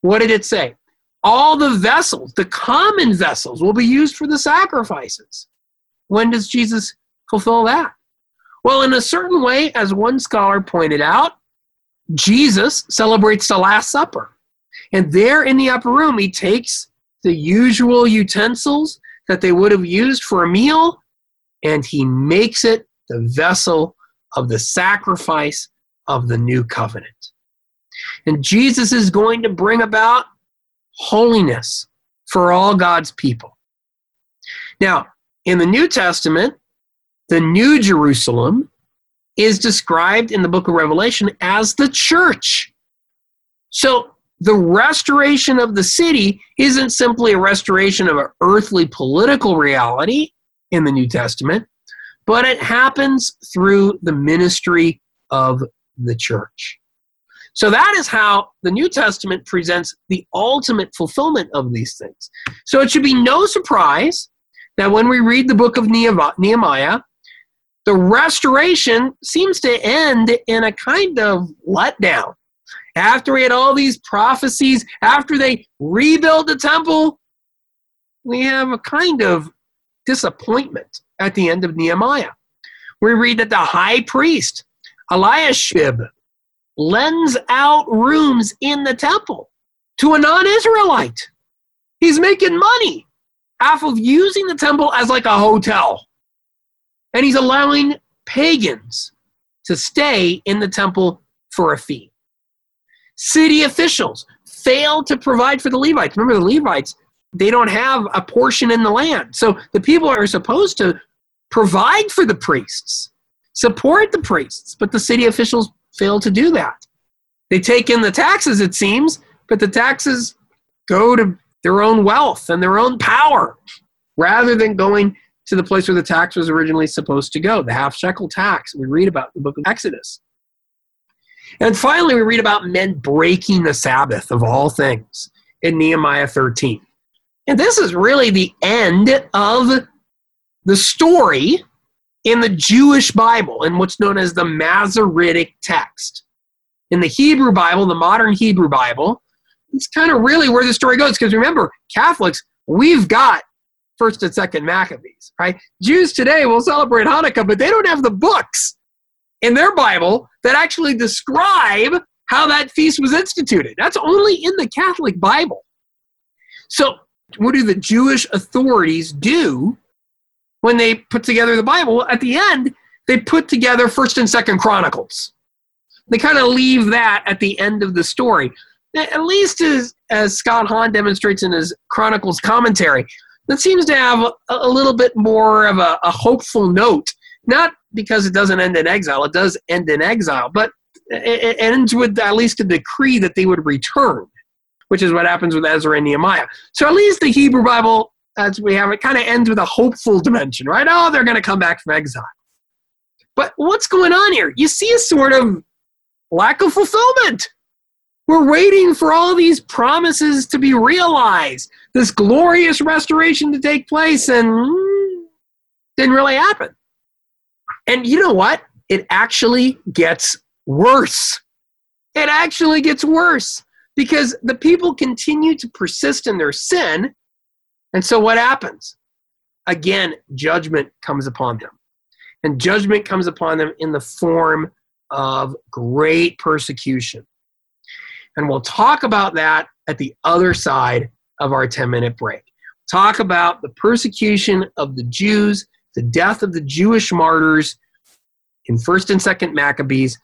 what did it say? All the vessels, the common vessels, will be used for the sacrifices. When does Jesus fulfill that? Well, in a certain way, as one scholar pointed out, Jesus celebrates the Last Supper. And there in the upper room, he takes the usual utensils that they would have used for a meal and he makes it the vessel of the sacrifice of the new covenant. And Jesus is going to bring about holiness for all God's people. Now, in the New Testament, the New Jerusalem is described in the book of Revelation as the church. So, the restoration of the city isn't simply a restoration of an earthly political reality in the New Testament, but it happens through the ministry of the church. So that is how the New Testament presents the ultimate fulfillment of these things. So it should be no surprise that when we read the book of Nehemiah, the restoration seems to end in a kind of letdown. After we had all these prophecies, after they rebuild the temple, we have a kind of disappointment at the end of Nehemiah. We read that the high priest, Eliashib, lends out rooms in the temple to a non Israelite. He's making money off of using the temple as like a hotel. And he's allowing pagans to stay in the temple for a fee. City officials fail to provide for the Levites. Remember, the Levites, they don't have a portion in the land. So the people are supposed to provide for the priests, support the priests, but the city officials fail to do that. They take in the taxes, it seems, but the taxes go to their own wealth and their own power rather than going to the place where the tax was originally supposed to go, the half shekel tax we read about in the book of Exodus. And finally, we read about men breaking the Sabbath of all things in Nehemiah 13. And this is really the end of the story in the Jewish Bible, in what's known as the Masoretic text. In the Hebrew Bible, the modern Hebrew Bible, it's kind of really where the story goes. Because remember, Catholics, we've got first and second Maccabees, right? Jews today will celebrate Hanukkah, but they don't have the books in their Bible that actually describe how that feast was instituted. That's only in the Catholic Bible. So, what do the Jewish authorities do when they put together the Bible? At the end, they put together First and Second Chronicles. They kind of leave that at the end of the story. At least as, as Scott Hahn demonstrates in his Chronicles commentary, that seems to have a, a little bit more of a, a hopeful note. Not because it doesn't end in exile, it does end in exile, but it, ends with at least a decree that they would return, which is what happens with Ezra and Nehemiah. So at least the Hebrew Bible, as we have it, kind of ends with a hopeful dimension, right? Oh, they're going to come back from exile. But what's going on here? You see a sort of lack of fulfillment. We're waiting for all these promises to be realized, this glorious restoration to take place, and didn't really happen. And you know what? It actually gets worse. It actually gets worse because the people continue to persist in their sin. And so what happens? Again, judgment comes upon them. And judgment comes upon them in the form of great persecution. And we'll talk about that at the other side of our 10 minute break. Talk about the persecution of the Jews, the death of the Jewish martyrs in 1st and 2nd Maccabees,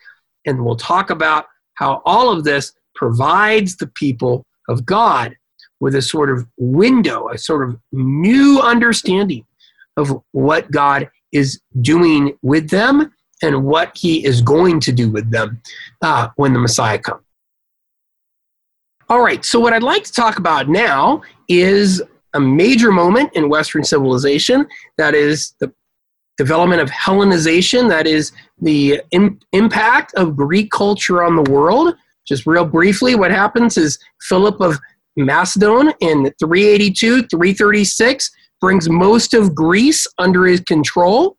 and we'll talk about how all of this provides the people of God with a sort of window, a sort of new understanding of what God is doing with them and what he is going to do with them uh, when the Messiah comes. All right, so what I'd like to talk about now is a major moment in Western civilization that is the development of Hellenization, that is the impact of Greek culture on the world. Just real briefly, what happens is Philip of Macedon in 382 336 brings most of Greece under his control,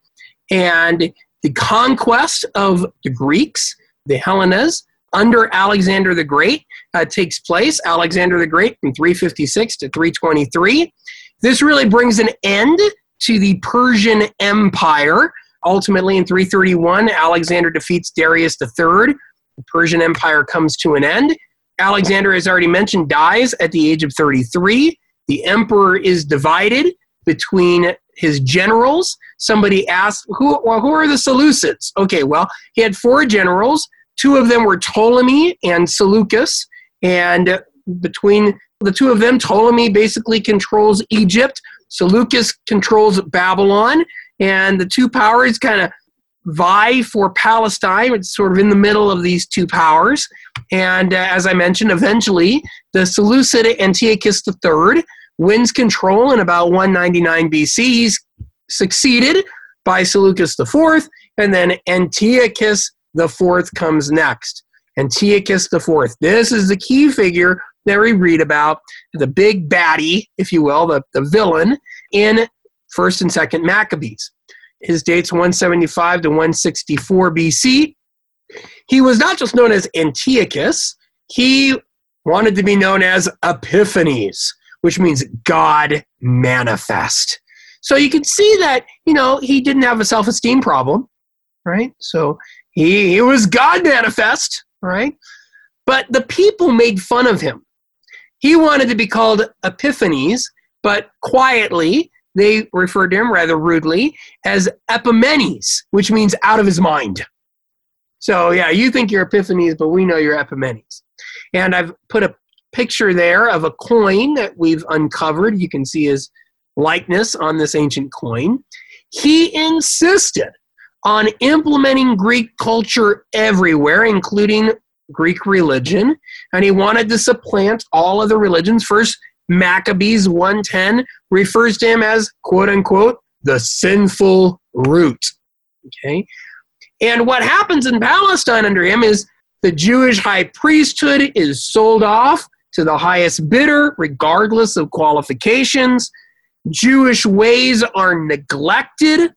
and the conquest of the Greeks, the Hellenes, under Alexander the Great uh, takes place. Alexander the Great from 356 to 323. This really brings an end to the Persian Empire. Ultimately, in 331, Alexander defeats Darius III. The Persian Empire comes to an end. Alexander, as already mentioned, dies at the age of 33. The emperor is divided between his generals. Somebody asked, who, well, who are the Seleucids? Okay, well, he had four generals. Two of them were Ptolemy and Seleucus. And between the two of them, Ptolemy basically controls Egypt, Seleucus controls Babylon, and the two powers kind of vie for Palestine. It's sort of in the middle of these two powers. And uh, as I mentioned, eventually the Seleucid Antiochus III wins control in about 199 BC. He's succeeded by Seleucus IV, and then Antiochus IV comes next. Antiochus the fourth. This is the key figure that we read about, the big baddie, if you will, the, the villain in 1st and 2nd Maccabees. His date's 175 to 164 BC. He was not just known as Antiochus, he wanted to be known as Epiphanes, which means God manifest. So you can see that, you know, he didn't have a self esteem problem. right? So he, he was God manifest, right? But the people made fun of him. He wanted to be called Epiphanes, but quietly they referred to him rather rudely as Epimanes, which means out of his mind. So yeah, you think you're Epiphanes, but we know you're Epimanes. And I've put a picture there of a coin that we've uncovered. You can see his likeness on this ancient coin. He insisted on implementing Greek culture everywhere, including Greek religion, and he wanted to supplant all other religions. First, Maccabees 110 refers to him as quote unquote the sinful root. Okay? And what happens in Palestine under him is the Jewish high priesthood is sold off to the highest bidder, regardless of qualifications. Jewish ways are neglected.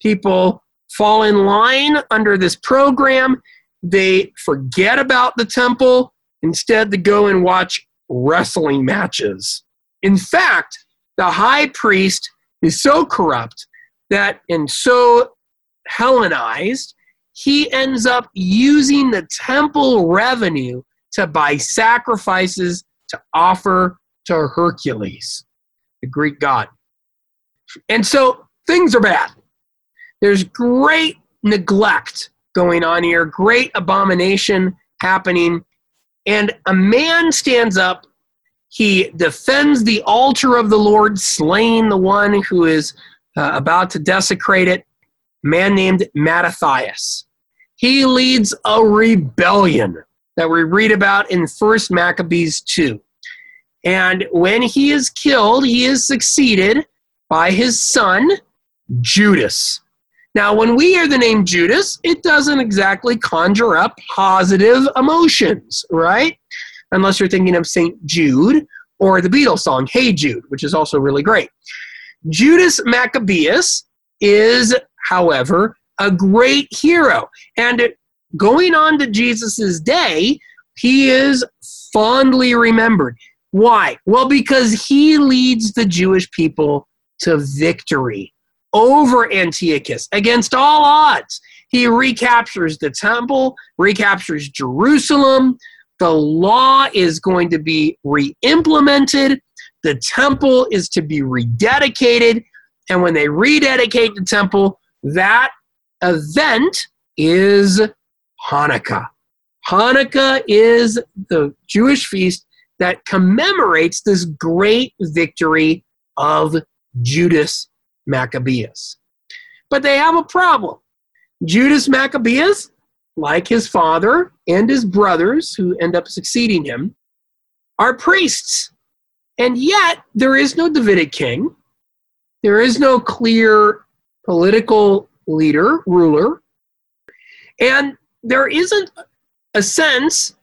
People fall in line under this program. They forget about the temple. Instead, they go and watch wrestling matches. In fact, the high priest is so corrupt that and so Hellenized, he ends up using the temple revenue to buy sacrifices to offer to Hercules, the Greek god. And so things are bad. There's great neglect going on here, great abomination happening. And a man stands up. He defends the altar of the Lord, slaying the one who is uh, about to desecrate it, a man named Mattathias. He leads a rebellion that we read about in First Maccabees 2. And when he is killed, he is succeeded by his son, Judas. Now, when we hear the name Judas, it doesn't exactly conjure up positive emotions, right? Unless you're thinking of St. Jude or the Beatles song, Hey Jude, which is also really great. Judas Maccabeus is, however, a great hero. And going on to Jesus' day, he is fondly remembered. Why? Well, because he leads the Jewish people to victory over Antiochus against all odds. He recaptures the temple, recaptures Jerusalem. The law is going to be re implemented. The temple is to be rededicated. And when they rededicate the temple, that event is Hanukkah. Hanukkah is the Jewish feast that commemorates this great victory of Judas Maccabeus. But they have a problem. Judas Maccabeus, like his father and his brothers who end up succeeding him, are priests. And yet, there is no Davidic king. There is no clear political leader, ruler. And there isn't a sense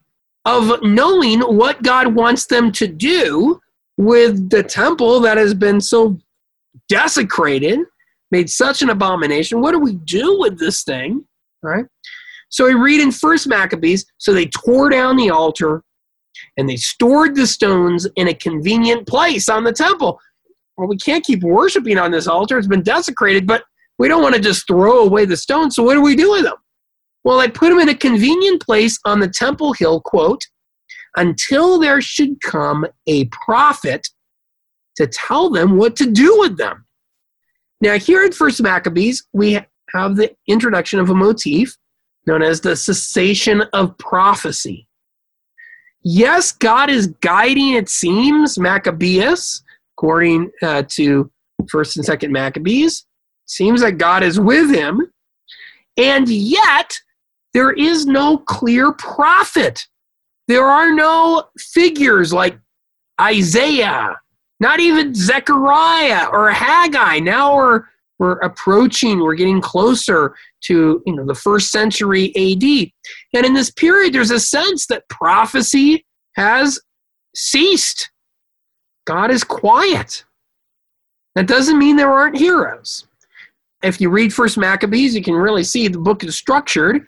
of knowing what God wants them to do with the temple that has been so desecrated, made such an abomination. What do we do with this thing? Right? So we read in First Maccabees, so they tore down the altar and they stored the stones in a convenient place on the temple. Well, we can't keep worshiping on this altar. It's been desecrated, but we don't want to just throw away the stones. So what do we do with them? Well, I put them in a convenient place on the temple hill, quote, until there should come a prophet to tell them what to do with them. Now, here at First Maccabees, we have the introduction of a motif known as the cessation of prophecy. Yes, God is guiding, it seems, Maccabeus, according uh, to First and Second Maccabees. Seems that God is with him, and yet there is no clear prophet. There are no figures like Isaiah not even Zechariah or Haggai. Now we're we're approaching, we're getting closer to you know the first century AD. And in this period, there's a sense that prophecy has ceased. God is quiet. That doesn't mean there aren't heroes. If you read First Maccabees, you can really see the book is structured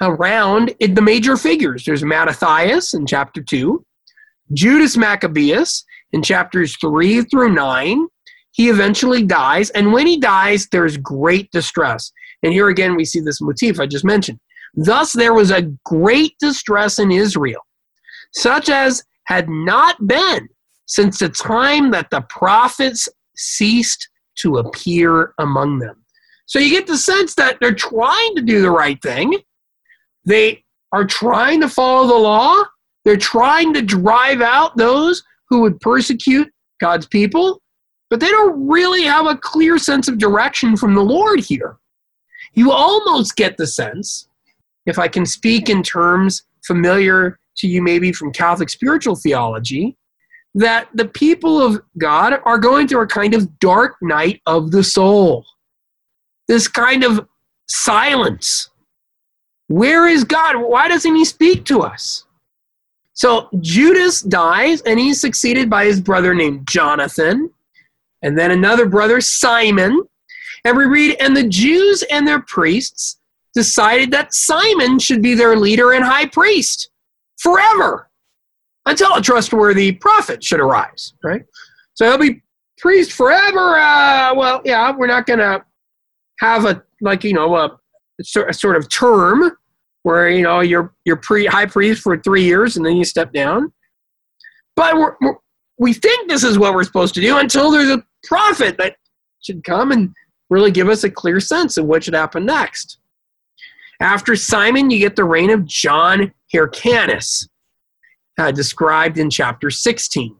around the major figures. There's Mattathias in chapter 2, Judas Maccabeus in chapters 3 through 9. he eventually dies. And when he dies, there's great distress. And here again, we see this motif I just mentioned. Thus, there was a great distress in Israel, such as had not been since the time that the prophets ceased to appear among them. So you get the sense that they're trying to do the right thing. They are trying to follow the law. They're trying to drive out those who would persecute God's people, but they don't really have a clear sense of direction from the Lord here. You almost get the sense, if I can speak in terms familiar to you maybe from Catholic spiritual theology, that the people of God are going through a kind of dark night of the soul. This kind of silence. Where is God? Why doesn't He speak to us? So Judas dies and he's succeeded by his brother named Jonathan, and then another brother, Simon. And we read, and the Jews and their priests decided that Simon should be their leader and high priest forever until a trustworthy prophet should arise, right? So he'll be priest forever. Uh, well, yeah, we're not going to have a, like, you know, a, a sort of term where, you know, you're, you're pre, high priest for three years and then you step down. But we're, we're, we think this is what we're supposed to do until there's a prophet that should come and really give us a clear sense of what should happen next. After Simon, you get the reign of John Hyrcanus uh, described in chapter 16.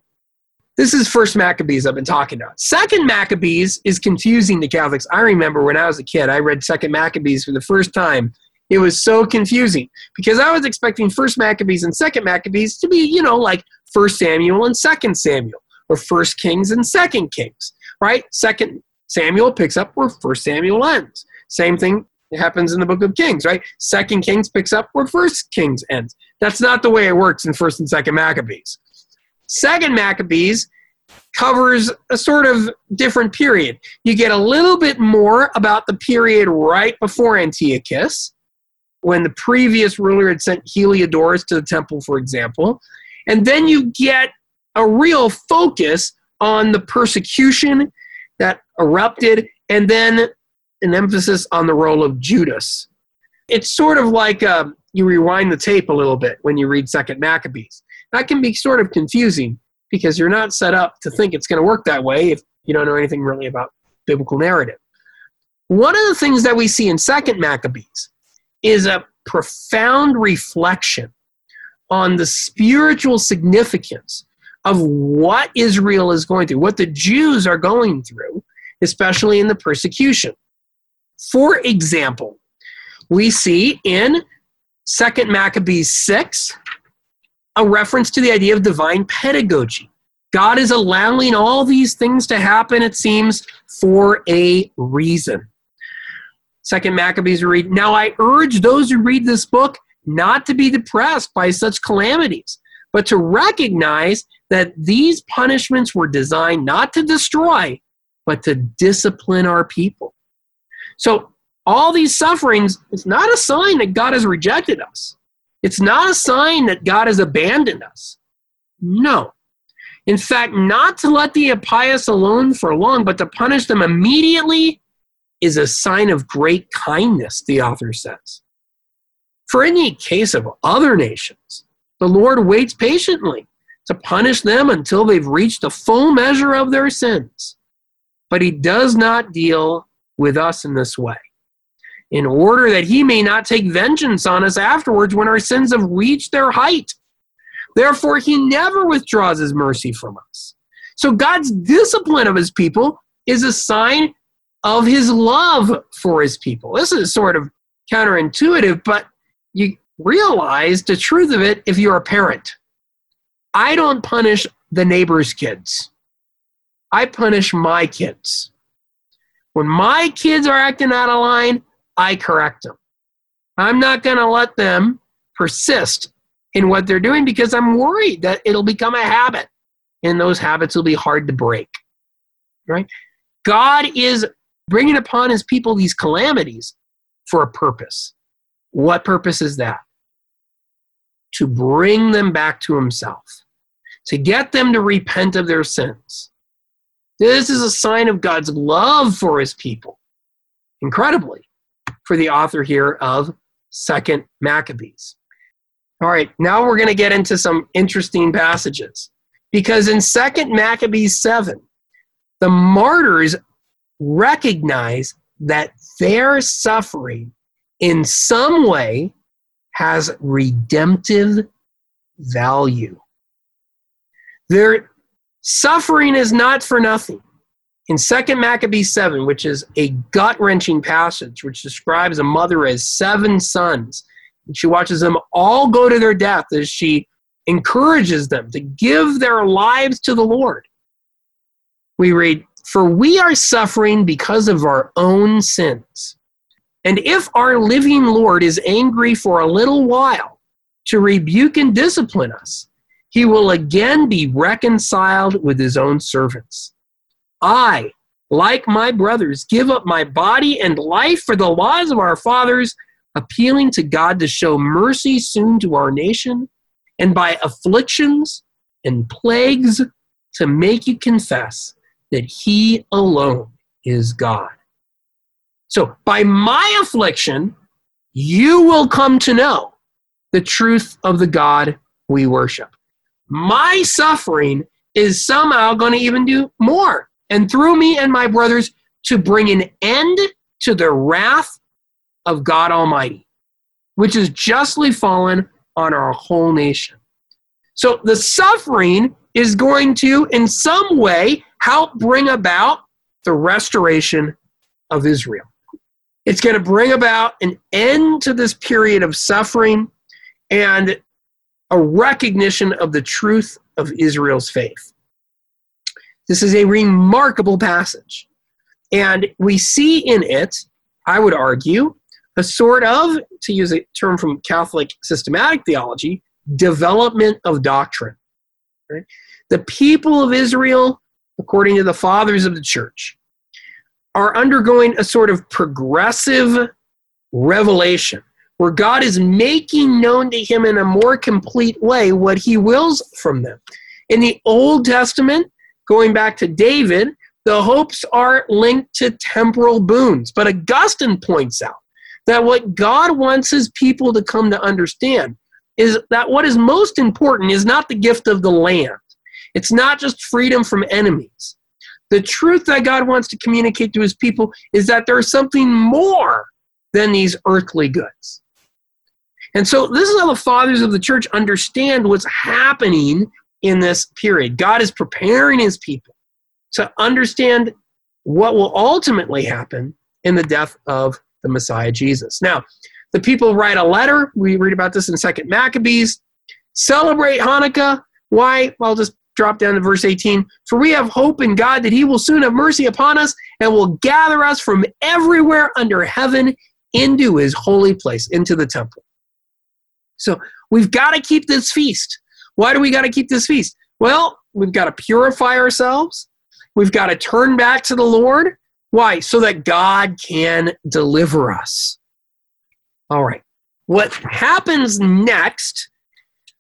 This is first Maccabees I've been talking about. Second Maccabees is confusing to Catholics. I remember when I was a kid, I read Second Maccabees for the first time. It was so confusing because I was expecting First Maccabees and Second Maccabees to be, you know, like First Samuel and Second Samuel, or First Kings and Second Kings, right? Second Samuel picks up where First Samuel ends. Same thing happens in the book of Kings, right? Second Kings picks up where First Kings ends. That's not the way it works in First and Second Maccabees. Second Maccabees covers a sort of different period. You get a little bit more about the period right before Antiochus, when the previous ruler had sent Heliodorus to the temple, for example. And then you get a real focus on the persecution that erupted and then an emphasis on the role of Judas. It's sort of like uh, you rewind the tape a little bit when you read Second Maccabees. That can be sort of confusing because you're not set up to think it's going to work that way if you don't know anything really about biblical narrative. One of the things that we see in Second Maccabees is a profound reflection on the spiritual significance of what Israel is going through, what the Jews are going through, especially in the persecution. For example, we see in Second Maccabees 6 a reference to the idea of divine pedagogy. God is allowing all these things to happen, it seems, for a reason. Second Maccabees read, Now I urge those who read this book not to be depressed by such calamities, but to recognize that these punishments were designed not to destroy, but to discipline our people. So all these sufferings is not a sign that God has rejected us. It's not a sign that God has abandoned us. No. In fact, not to let the impious alone for long, but to punish them immediately is a sign of great kindness, the author says. For any case of other nations, the Lord waits patiently to punish them until they've reached the full measure of their sins. But he does not deal with us in this way, in order that he may not take vengeance on us afterwards when our sins have reached their height. Therefore, he never withdraws his mercy from us. So, God's discipline of his people is a sign of his love for his people. This is sort of counterintuitive, but you realize the truth of it if you're a parent. I don't punish the neighbor's kids, I punish my kids. When my kids are acting out of line, I correct them. I'm not going to let them persist in what they're doing because I'm worried that it'll become a habit and those habits will be hard to break. Right? God is bringing upon his people these calamities for a purpose. What purpose is that? To bring them back to himself, to get them to repent of their sins. This is a sign of God's love for his people. Incredibly, for the author here of Second Maccabees. All right, now we're going to get into some interesting passages. Because in Second Maccabees 7, the martyrs recognize that their suffering in some way has redemptive value. Their suffering is not for nothing. In 2 Maccabees 7, which is a gut wrenching passage, which describes a mother as seven sons, and she watches them all go to their death as she encourages them to give their lives to the Lord. We read, For we are suffering because of our own sins. And if our living Lord is angry for a little while to rebuke and discipline us, he will again be reconciled with his own servants. I, like my brothers, give up my body and life for the laws of our fathers, appealing to God to show mercy soon to our nation, and by afflictions and plagues to make you confess that he alone is God. So, by my affliction, you will come to know the truth of the God we worship. My suffering is somehow going to even do more. And through me and my brothers, to bring an end to the wrath of God Almighty, which is justly fallen on our whole nation. So the suffering is going to, in some way, help bring about the restoration of Israel. It's going to bring about an end to this period of suffering and a recognition of the truth of Israel's faith. This is a remarkable passage. And we see in it, I would argue, a sort of, to use a term from Catholic systematic theology, development of doctrine. Right? The people of Israel, according to the fathers of the church, are undergoing a sort of progressive revelation where God is making known to him in a more complete way what he wills from them. In the Old Testament, going back to David, the hopes are linked to temporal boons. But Augustine points out that what God wants his people to come to understand is that what is most important is not the gift of the land, it's not just freedom from enemies. The truth that God wants to communicate to his people is that there's something more than these earthly goods. And so, this is how the fathers of the church understand what's happening in this period. God is preparing his people to understand what will ultimately happen in the death of the Messiah Jesus. Now, the people write a letter. We read about this in Second Maccabees. Celebrate Hanukkah. Why? Well, just drop down to verse 18. For we have hope in God that he will soon have mercy upon us and will gather us from everywhere under heaven into his holy place, into the temple. So we've got to keep this feast. Why do we got to keep this feast? Well, we've got to purify ourselves. We've got to turn back to the Lord. Why? So that God can deliver us. All right. What happens next?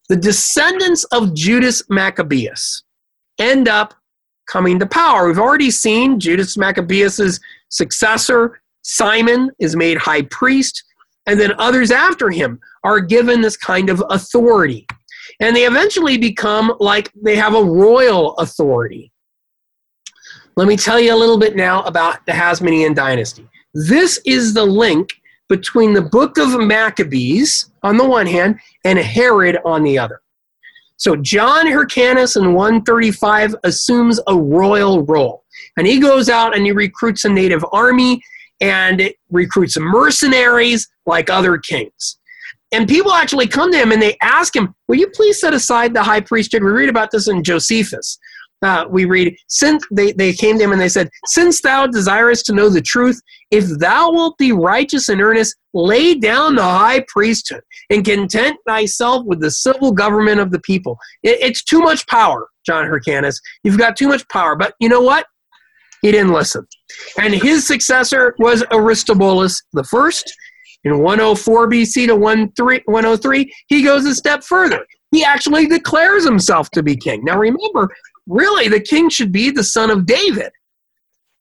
The descendants of Judas Maccabeus end up coming to power. We've already seen Judas Maccabeus' successor, Simon, is made high priest, and then others after him are given this kind of authority. And they eventually become like they have a royal authority. Let me tell you a little bit now about the Hasmonean dynasty. This is the link between the book of Maccabees on the one hand and Herod on the other. So John Hyrcanus in 135 assumes a royal role. And he goes out and he recruits a native army and recruits mercenaries like other kings. And people actually come to him and they ask him, Will you please set aside the high priesthood? We read about this in Josephus uh, we read, since they, they came to him and they said, Since thou desirest to know the truth, if thou wilt be righteous and earnest, lay down the high priesthood and content thyself with the civil government of the people. It, it's too much power, John Hyrcanus. You've got too much power. But you know what? He didn't listen. And his successor was Aristobulus the first. In 104 BC to 103, he goes a step further. He actually declares himself to be king. Now remember, really the king should be the son of David.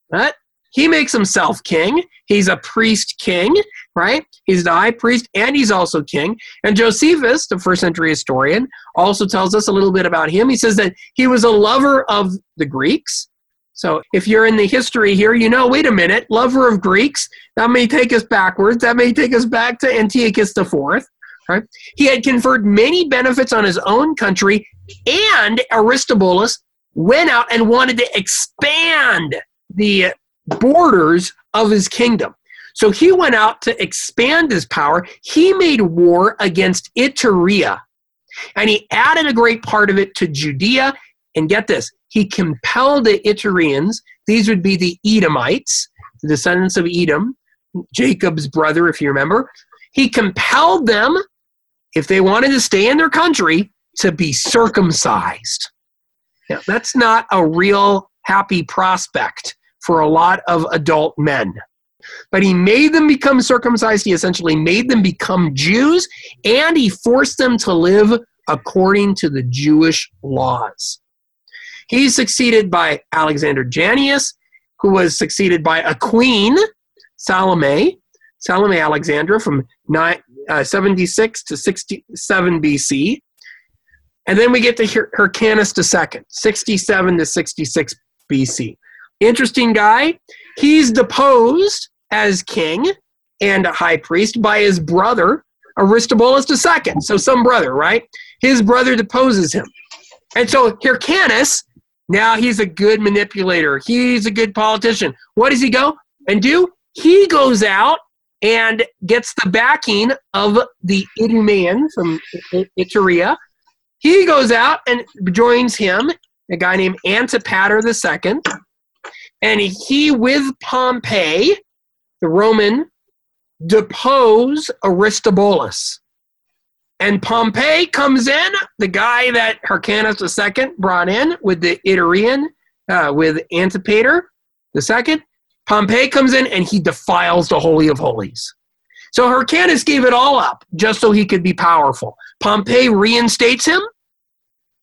But he makes himself king. He's a priest king, right? He's the high priest and he's also king. And Josephus, the first century historian, also tells us a little bit about him. He says that he was a lover of the Greeks. So if you're in the history here, you know, wait a minute, lover of Greeks, that may take us backwards. That may take us back to Antiochus IV. Right? He had conferred many benefits on his own country, and Aristobulus went out and wanted to expand the borders of his kingdom. So he went out to expand his power. He made war against Iturea, and he added a great part of it to Judea. And get this, he compelled the Itureans, these would be the Edomites, the descendants of Edom, Jacob's brother, if you remember. He compelled them, if they wanted to stay in their country, to be circumcised. Now, that's not a real happy prospect for a lot of adult men. But he made them become circumcised. He essentially made them become Jews, and he forced them to live according to the Jewish laws. He's succeeded by Alexander Jannaeus, who was succeeded by a queen, Salome, Salome Alexandra from uh, 76 to 67 BC. And then we get to Hyrcanus II, 67 to 66 BC. Interesting guy. He's deposed as king and a high priest by his brother, Aristobulus II. So, some brother, right? His brother deposes him. And so, Hyrcanus, now he's a good manipulator. He's a good politician. What does he go and do? He goes out and gets the backing of the Idumean from Iturea. He goes out and joins him, a guy named Antipater II, and he, with Pompey, the Roman, depose Aristobulus. And Pompey comes in, the guy that Hyrcanus II brought in with the Iturean, uh, with Antipater II. Pompey comes in and he defiles the Holy of Holies. So Hyrcanus gave it all up just so he could be powerful. Pompey reinstates him.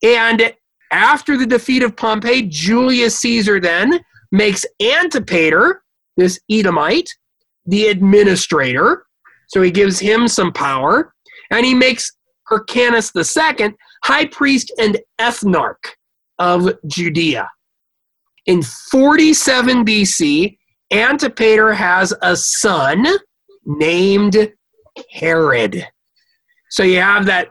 And after the defeat of Pompey, Julius Caesar then makes Antipater, this Edomite, the administrator. So he gives him some power. And he makes Hyrcanus II high priest and ethnarch of Judea. In 47 BC, Antipater has a son named Herod. So you have that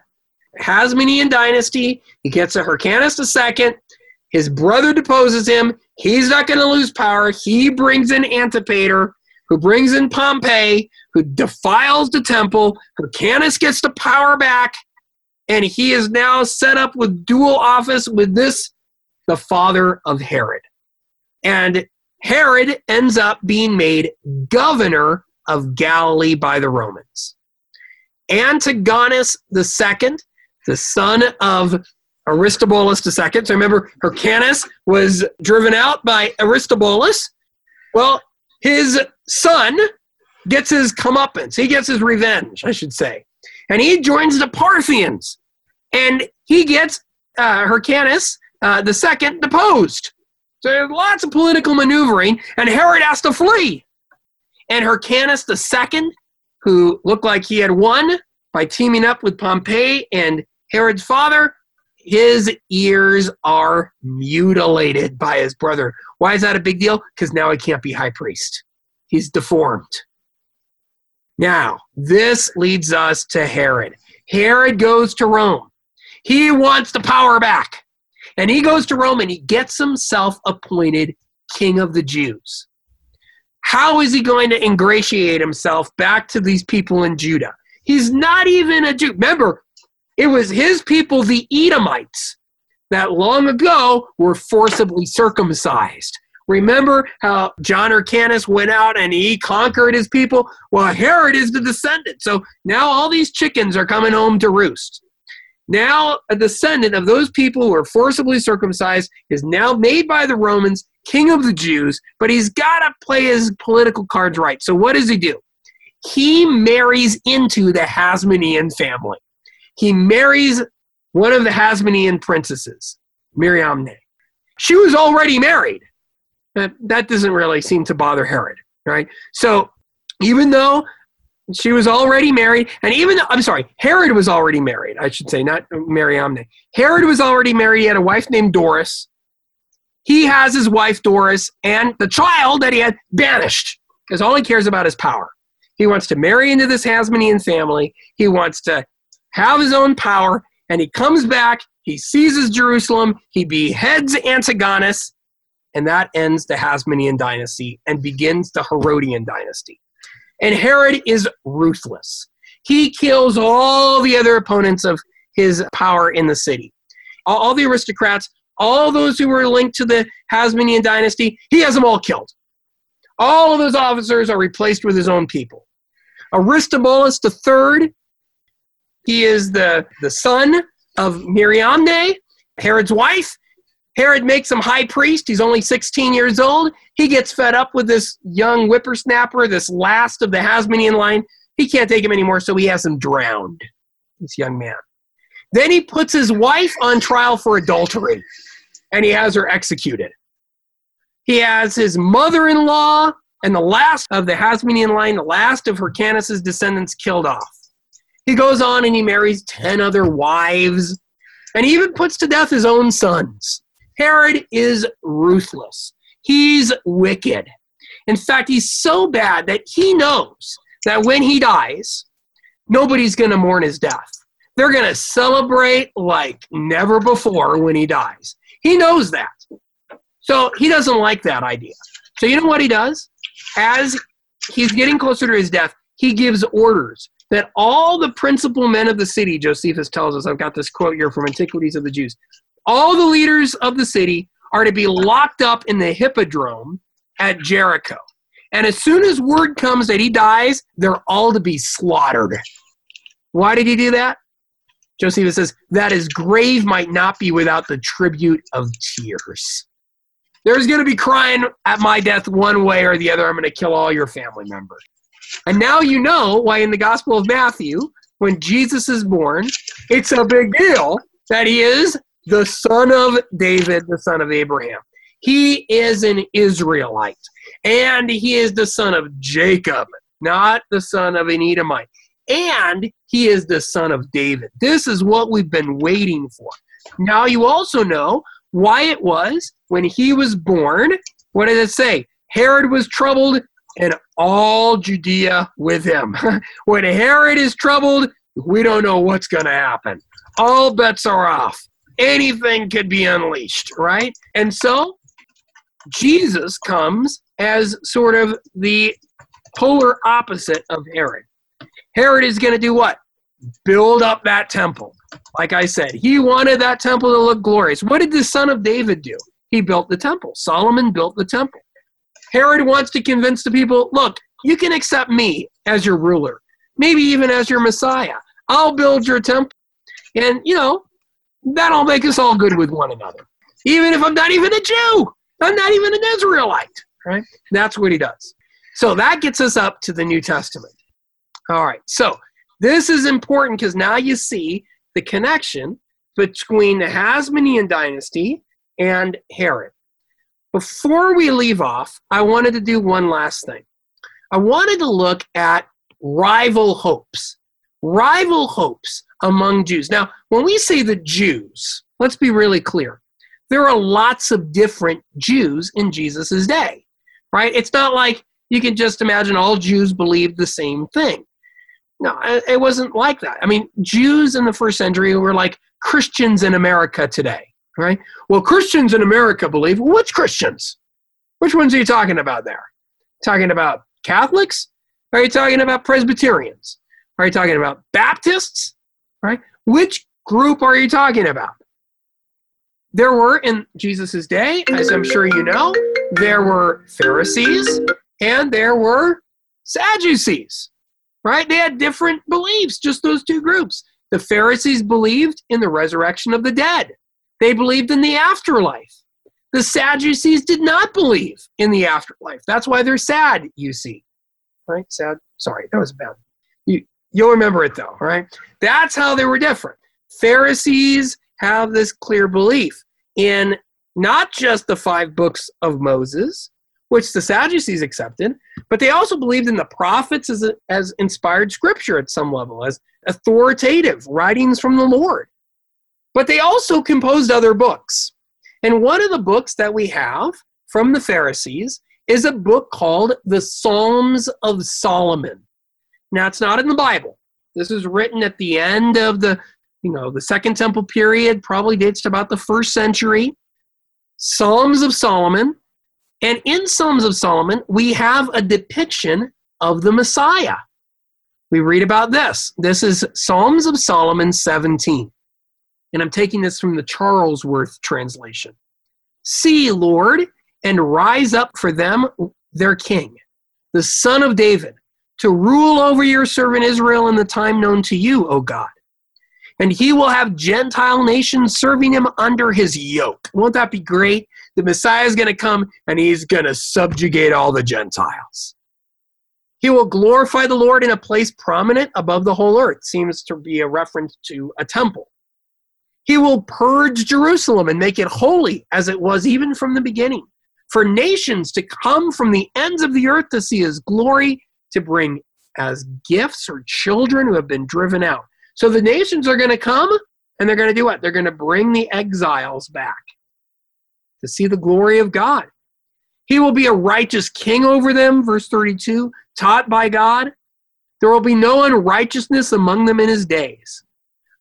Hasmonean dynasty. He gets a Hyrcanus II. His brother deposes him. He's not going to lose power. He brings in Antipater, who brings in Pompey, who defiles the temple. Hyrcanus gets the power back, and he is now set up with dual office with this, the father of Herod. And Herod ends up being made governor of Galilee by the Romans. Antigonus II, the son of Aristobulus II. So remember, Hyrcanus was driven out by Aristobulus. Well, his son gets his comeuppance. He gets his revenge, I should say. And he joins the Parthians. And he gets uh, Hyrcanus uh, second deposed. So there's lots of political maneuvering, and Herod has to flee. And Hyrcanus second, who looked like he had won by teaming up with Pompey and Herod's father, his ears are mutilated by his brother. Why is that a big deal? Because now he can't be high priest. He's deformed. Now, this leads us to Herod. Herod goes to Rome. He wants the power back. And he goes to Rome and he gets himself appointed king of the Jews. How is he going to ingratiate himself back to these people in Judah? He's not even a Jew. Remember, it was his people, the Edomites, that long ago were forcibly circumcised. Remember how John Hyrcanus went out and he conquered his people? Well, Herod is the descendant. So now all these chickens are coming home to roost. Now, a descendant of those people who are forcibly circumcised is now made by the Romans king of the Jews, but he's got to play his political cards right. So, what does he do? He marries into the Hasmonean family he marries one of the Hasmonean princesses, Mariamne. she was already married. That, that doesn't really seem to bother Herod, right? So even though she was already married, and even though, I'm sorry, Herod was already married, I should say, not Mariamne. Herod was already married. He had a wife named Doris. He has his wife Doris and the child that he had banished because all he cares about is power. He wants to marry into this Hasmonean family. He wants to have his own power, and he comes back. He seizes Jerusalem. He beheads Antigonus, and that ends the Hasmonean dynasty and begins the Herodian dynasty. And Herod is ruthless. He kills all the other opponents of his power in the city. All, the aristocrats, all those who were linked to the Hasmonean dynasty, he has them all killed. All of those officers are replaced with his own people. Aristobulus III, he is the, the son of Mariamne, Herod's wife. Herod makes him high priest. He's only 16 years old. He gets fed up with this young whippersnapper, this last of the Hasmonean line. He can't take him anymore, so he has him drowned, this young man. Then he puts his wife on trial for adultery, and he has her executed. He has his mother in law and the last of the Hasmonean line, the last of Hyrcanus' descendants, killed off. He goes on and he marries 10 other wives, and he even puts to death his own sons. Herod is ruthless. He's wicked. In fact, he's so bad that he knows that when he dies, nobody's going to mourn his death. They're going to celebrate like never before when he dies. He knows that. So he doesn't like that idea. So you know what he does? As he's getting closer to his death, he gives orders that all the principal men of the city, Josephus tells us, I've got this quote here from Antiquities of the Jews, all the leaders of the city are to be locked up in the hippodrome at Jericho. And as soon as word comes that he dies, they're all to be slaughtered. Why did he do that? Josephus says, that his grave might not be without the tribute of tears. There's going to be crying at my death one way or the other. I'm going to kill all your family members. And now you know why in the Gospel of Matthew, when Jesus is born, it's a big deal that he is the son of David, the son of Abraham. He is an Israelite, and he is the son of Jacob, not the son of an Edomite. And he is the son of David. This is what we've been waiting for. Now you also know why it was when he was born. What did it say? Herod was troubled and all Judea with him. [laughs] when Herod is troubled, we don't know what's going to happen. All bets are off. Anything could be unleashed, right? And so Jesus comes as sort of the polar opposite of Herod. Herod is going to do what? Build up that temple. Like I said, he wanted that temple to look glorious. What did the son of David do? He built the temple. Solomon built the temple. Herod wants to convince the people look, you can accept me as your ruler, maybe even as your Messiah. I'll build your temple. And, you know, that'll make us all good with one another. Even if I'm not even a Jew, I'm not even an Israelite, right? That's what he does. So that gets us up to the New Testament. All right, so this is important because now you see the connection between the Hasmonean dynasty and Herod. Before we leave off, I wanted to do one last thing. I wanted to look at rival hopes. Rival hopes among Jews. Now, when we say the Jews, let's be really clear. There are lots of different Jews in Jesus' day, right? It's not like you can just imagine all Jews believed the same thing. No, it wasn't like that. I mean, Jews in the first century were like Christians in America today, right? Well, Christians in America believe, which Christians? Which ones are you talking about there? Talking about Catholics? Are you talking about Presbyterians? Are you talking about Baptists? Right? Which group are you talking about? There were in Jesus' day, as I'm sure you know, there were Pharisees and there were Sadducees right? They had different beliefs, just those two groups. The Pharisees believed in the resurrection of the dead, they believed in the afterlife. The Sadducees did not believe in the afterlife. That's why they're sad, you see. Right? Sad. Sorry, that was bad. You, you'll remember it though, right? That's how they were different. Pharisees have this clear belief in not just the five books of Moses, which the Sadducees accepted, but they also believed in the prophets as, as inspired scripture at some level, as authoritative writings from the Lord. But they also composed other books. And one of the books that we have from the Pharisees is a book called the Psalms of Solomon. Now, it's not in the Bible. This is written at the end of the, you know, the Second Temple period, probably dates to about the first century. Psalms of Solomon. And in Psalms of Solomon, we have a depiction of the Messiah. We read about this. This is Psalms of Solomon 17. And I'm taking this from the Charlesworth translation. See, Lord, and rise up for them their king, the son of David, to rule over your servant Israel in the time known to you, O God. And he will have Gentile nations serving him under his yoke. Won't that be great? The Messiah is going to come and he's going to subjugate all the Gentiles. He will glorify the Lord in a place prominent above the whole earth. Seems to be a reference to a temple. He will purge Jerusalem and make it holy as it was even from the beginning. For nations to come from the ends of the earth to see his glory, to bring as gifts or children who have been driven out. So the nations are going to come and they're going to do what? They're going to bring the exiles back to see the glory of God. He will be a righteous king over them, verse 32, taught by God. There will be no unrighteousness among them in his days.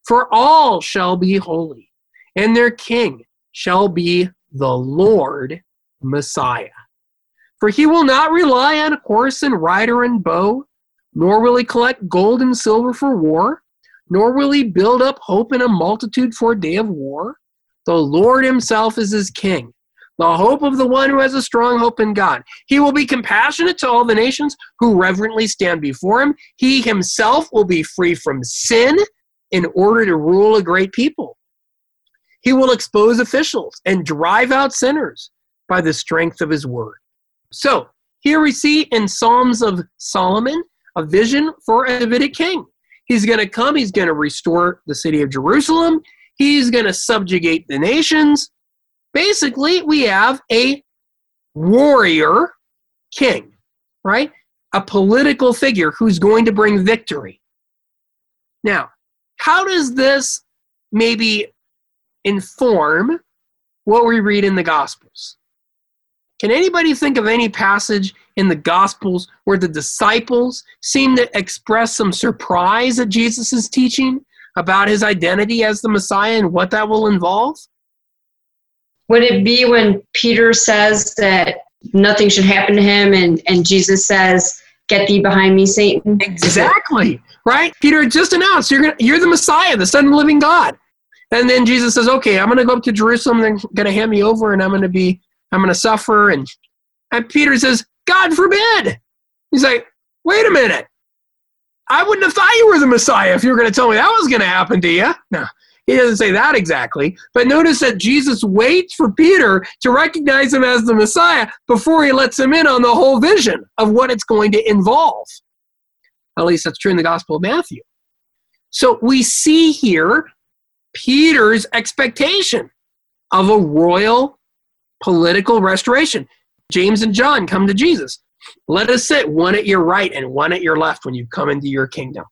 For all shall be holy, and their king shall be the Lord Messiah. For he will not rely on horse and rider and bow, nor will he collect gold and silver for war, nor will he build up hope in a multitude for a day of war. The Lord himself is his king, the hope of the one who has a strong hope in God. He will be compassionate to all the nations who reverently stand before him. He himself will be free from sin in order to rule a great people. He will expose officials and drive out sinners by the strength of his word. So, here we see in Psalms of Solomon a vision for a Davidic king. He's going to come, he's going to restore the city of Jerusalem, he's going to subjugate the nations. Basically, we have a warrior king, right? A political figure who's going to bring victory. Now, how does this maybe inform what we read in the Gospels? Can anybody think of any passage in the Gospels where the disciples seem to express some surprise at Jesus' teaching about his identity as the Messiah and what that will involve? Would it be when Peter says that nothing should happen to him and, and Jesus says, Get thee behind me, Satan? Exactly right? Peter just announced you're gonna, you're the Messiah, the Son of the Living God. And then Jesus says, "Okay, I'm going to go up to Jerusalem. They're going to hand me over, and I'm going to be, I'm going to suffer." And and Peter says, "God forbid." He's like, "Wait a minute. I wouldn't have thought you were the Messiah if you were going to tell me that was going to happen to you." No, he doesn't say that exactly. But notice that Jesus waits for Peter to recognize him as the Messiah before he lets him in on the whole vision of what it's going to involve. At least that's true in the Gospel of Matthew. So we see here Peter's expectation of a royal political restoration. James and John come to Jesus. Let us sit one at your right and one at your left when you come into your kingdom.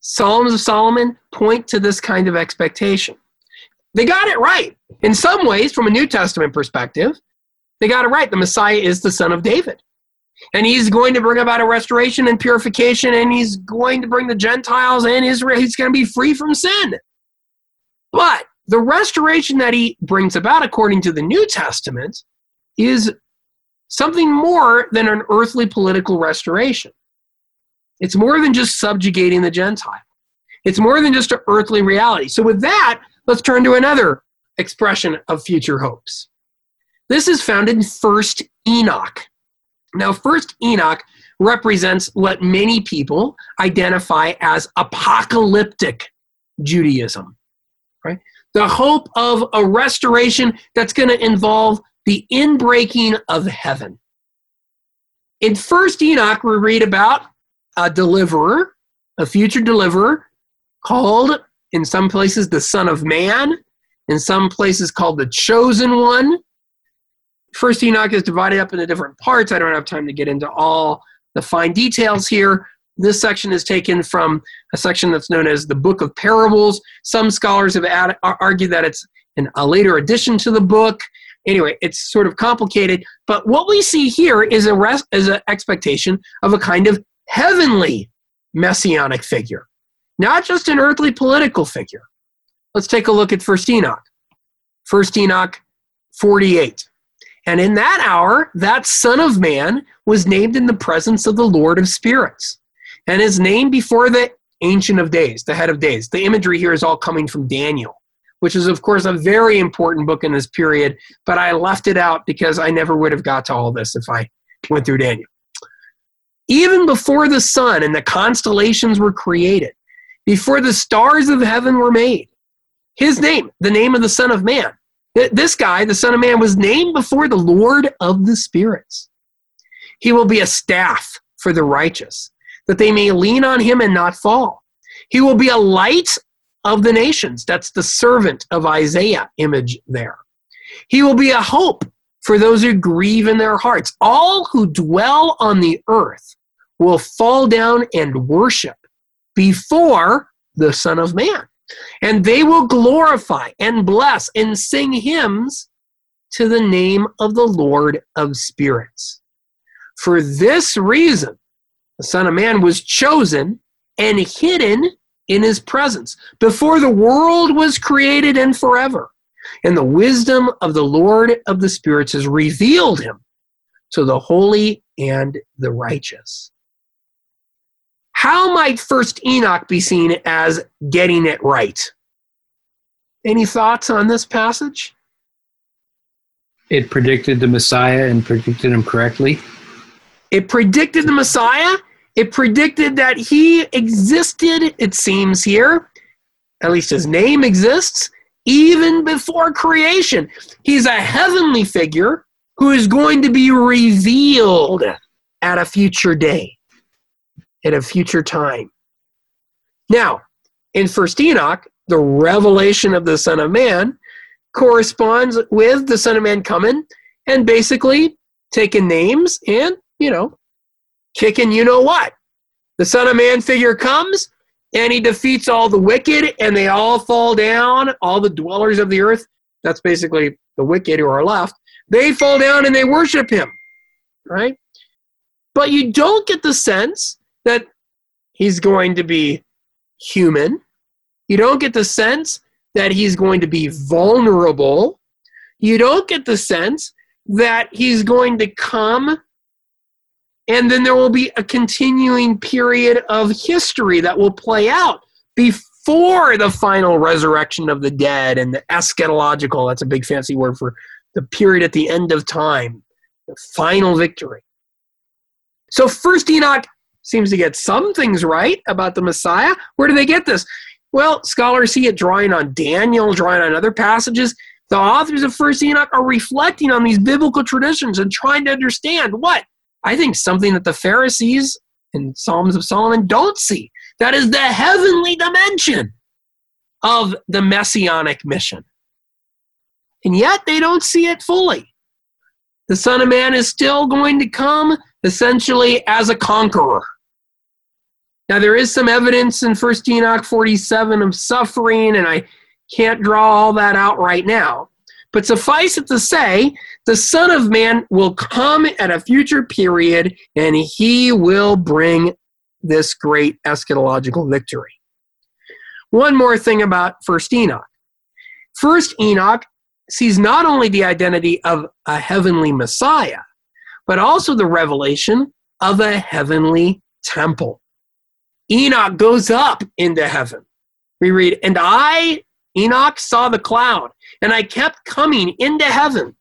Psalms of Solomon point to this kind of expectation. They got it right. In some ways, from a New Testament perspective, they got it right. The Messiah is the son of David. And he's going to bring about a restoration and purification, and he's going to bring the Gentiles and Israel. He's going to be free from sin. But the restoration that he brings about, according to the New Testament, is something more than an earthly political restoration. It's more than just subjugating the Gentile, it's more than just an earthly reality. So, with that, let's turn to another expression of future hopes. This is found in First Enoch. Now, first Enoch represents what many people identify as apocalyptic Judaism, right? The hope of a restoration that's going to involve the inbreaking of heaven. In First Enoch, we read about a deliverer, a future deliverer, called in some places the Son of Man, in some places called the chosen one. First Enoch is divided up into different parts. I don't have time to get into all the fine details here. This section is taken from a section that's known as the Book of Parables. Some scholars have added, argued that it's an, a later addition to the book. Anyway, it's sort of complicated. But what we see here is a rest, is an expectation of a kind of heavenly messianic figure, not just an earthly political figure. Let's take a look at First Enoch. First Enoch 48. And in that hour, that Son of Man was named in the presence of the Lord of Spirits, and his name before the Ancient of Days, the head of days. The imagery here is all coming from Daniel, which is, of course, a very important book in this period, but I left it out because I never would have got to all this if I went through Daniel. Even before the sun and the constellations were created, before the stars of heaven were made, his name, the name of the Son of Man, this guy, the Son of Man, was named before the Lord of the spirits. He will be a staff for the righteous, that they may lean on him and not fall. He will be a light of the nations. That's the servant of Isaiah image there. He will be a hope for those who grieve in their hearts. All who dwell on the earth will fall down and worship before the Son of Man. And they will glorify and bless and sing hymns to the name of the Lord of spirits. For this reason, the Son of Man was chosen and hidden in his presence before the world was created and forever. And the wisdom of the Lord of the spirits has revealed him to the holy and the righteous. How might First Enoch be seen as getting it right? Any thoughts on this passage? It predicted the Messiah and predicted him correctly. It predicted the Messiah. It predicted that he existed, it seems here. At least his name exists even before creation. He's a heavenly figure who is going to be revealed at a future day at a future time. Now, in First Enoch, the revelation of the Son of Man corresponds with the Son of Man coming and basically taking names and, you know, kicking you know what. The Son of Man figure comes and he defeats all the wicked and they all fall down, all the dwellers of the earth. That's basically the wicked who are left. They fall down and they worship him, right? But you don't get the sense that he's going to be human. You don't get the sense that he's going to be vulnerable. You don't get the sense that he's going to come and then there will be a continuing period of history that will play out before the final resurrection of the dead and the eschatological that's a big fancy word for the period at the end of time the final victory so first enoch seems to get some things right about the Messiah. Where do they get this? Well, scholars see it drawing on Daniel, drawing on other passages. The authors of First Enoch are reflecting on these biblical traditions and trying to understand what? I think something that the Pharisees in Psalms of Solomon don't see. That is the heavenly dimension of the messianic mission. And yet they don't see it fully. The Son of Man is still going to come essentially as a conqueror. Now, there is some evidence in 1st Enoch 47 of suffering, and I can't draw all that out right now. But suffice it to say, the Son of Man will come at a future period, and he will bring this great eschatological victory. One more thing about 1st Enoch. First Enoch sees not only the identity of a heavenly Messiah, but also the revelation of a heavenly temple. Enoch goes up into heaven. We read, And I, Enoch, saw the cloud, and I kept coming into heaven.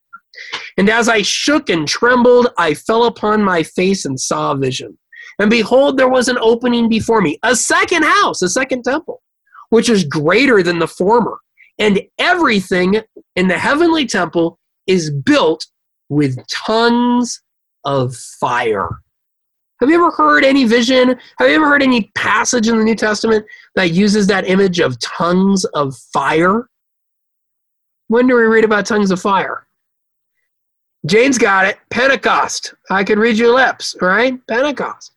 And as I shook and trembled, I fell upon my face and saw a vision. And behold, there was an opening before me, a second house, a second temple, which is greater than the former. And everything in the heavenly temple is built with tongues of fire. Have you ever heard any vision? Have you ever heard any passage in the New Testament that uses that image of tongues of fire? When do we read about tongues of fire? Jane's got it. Pentecost. I can read your lips, right? Pentecost.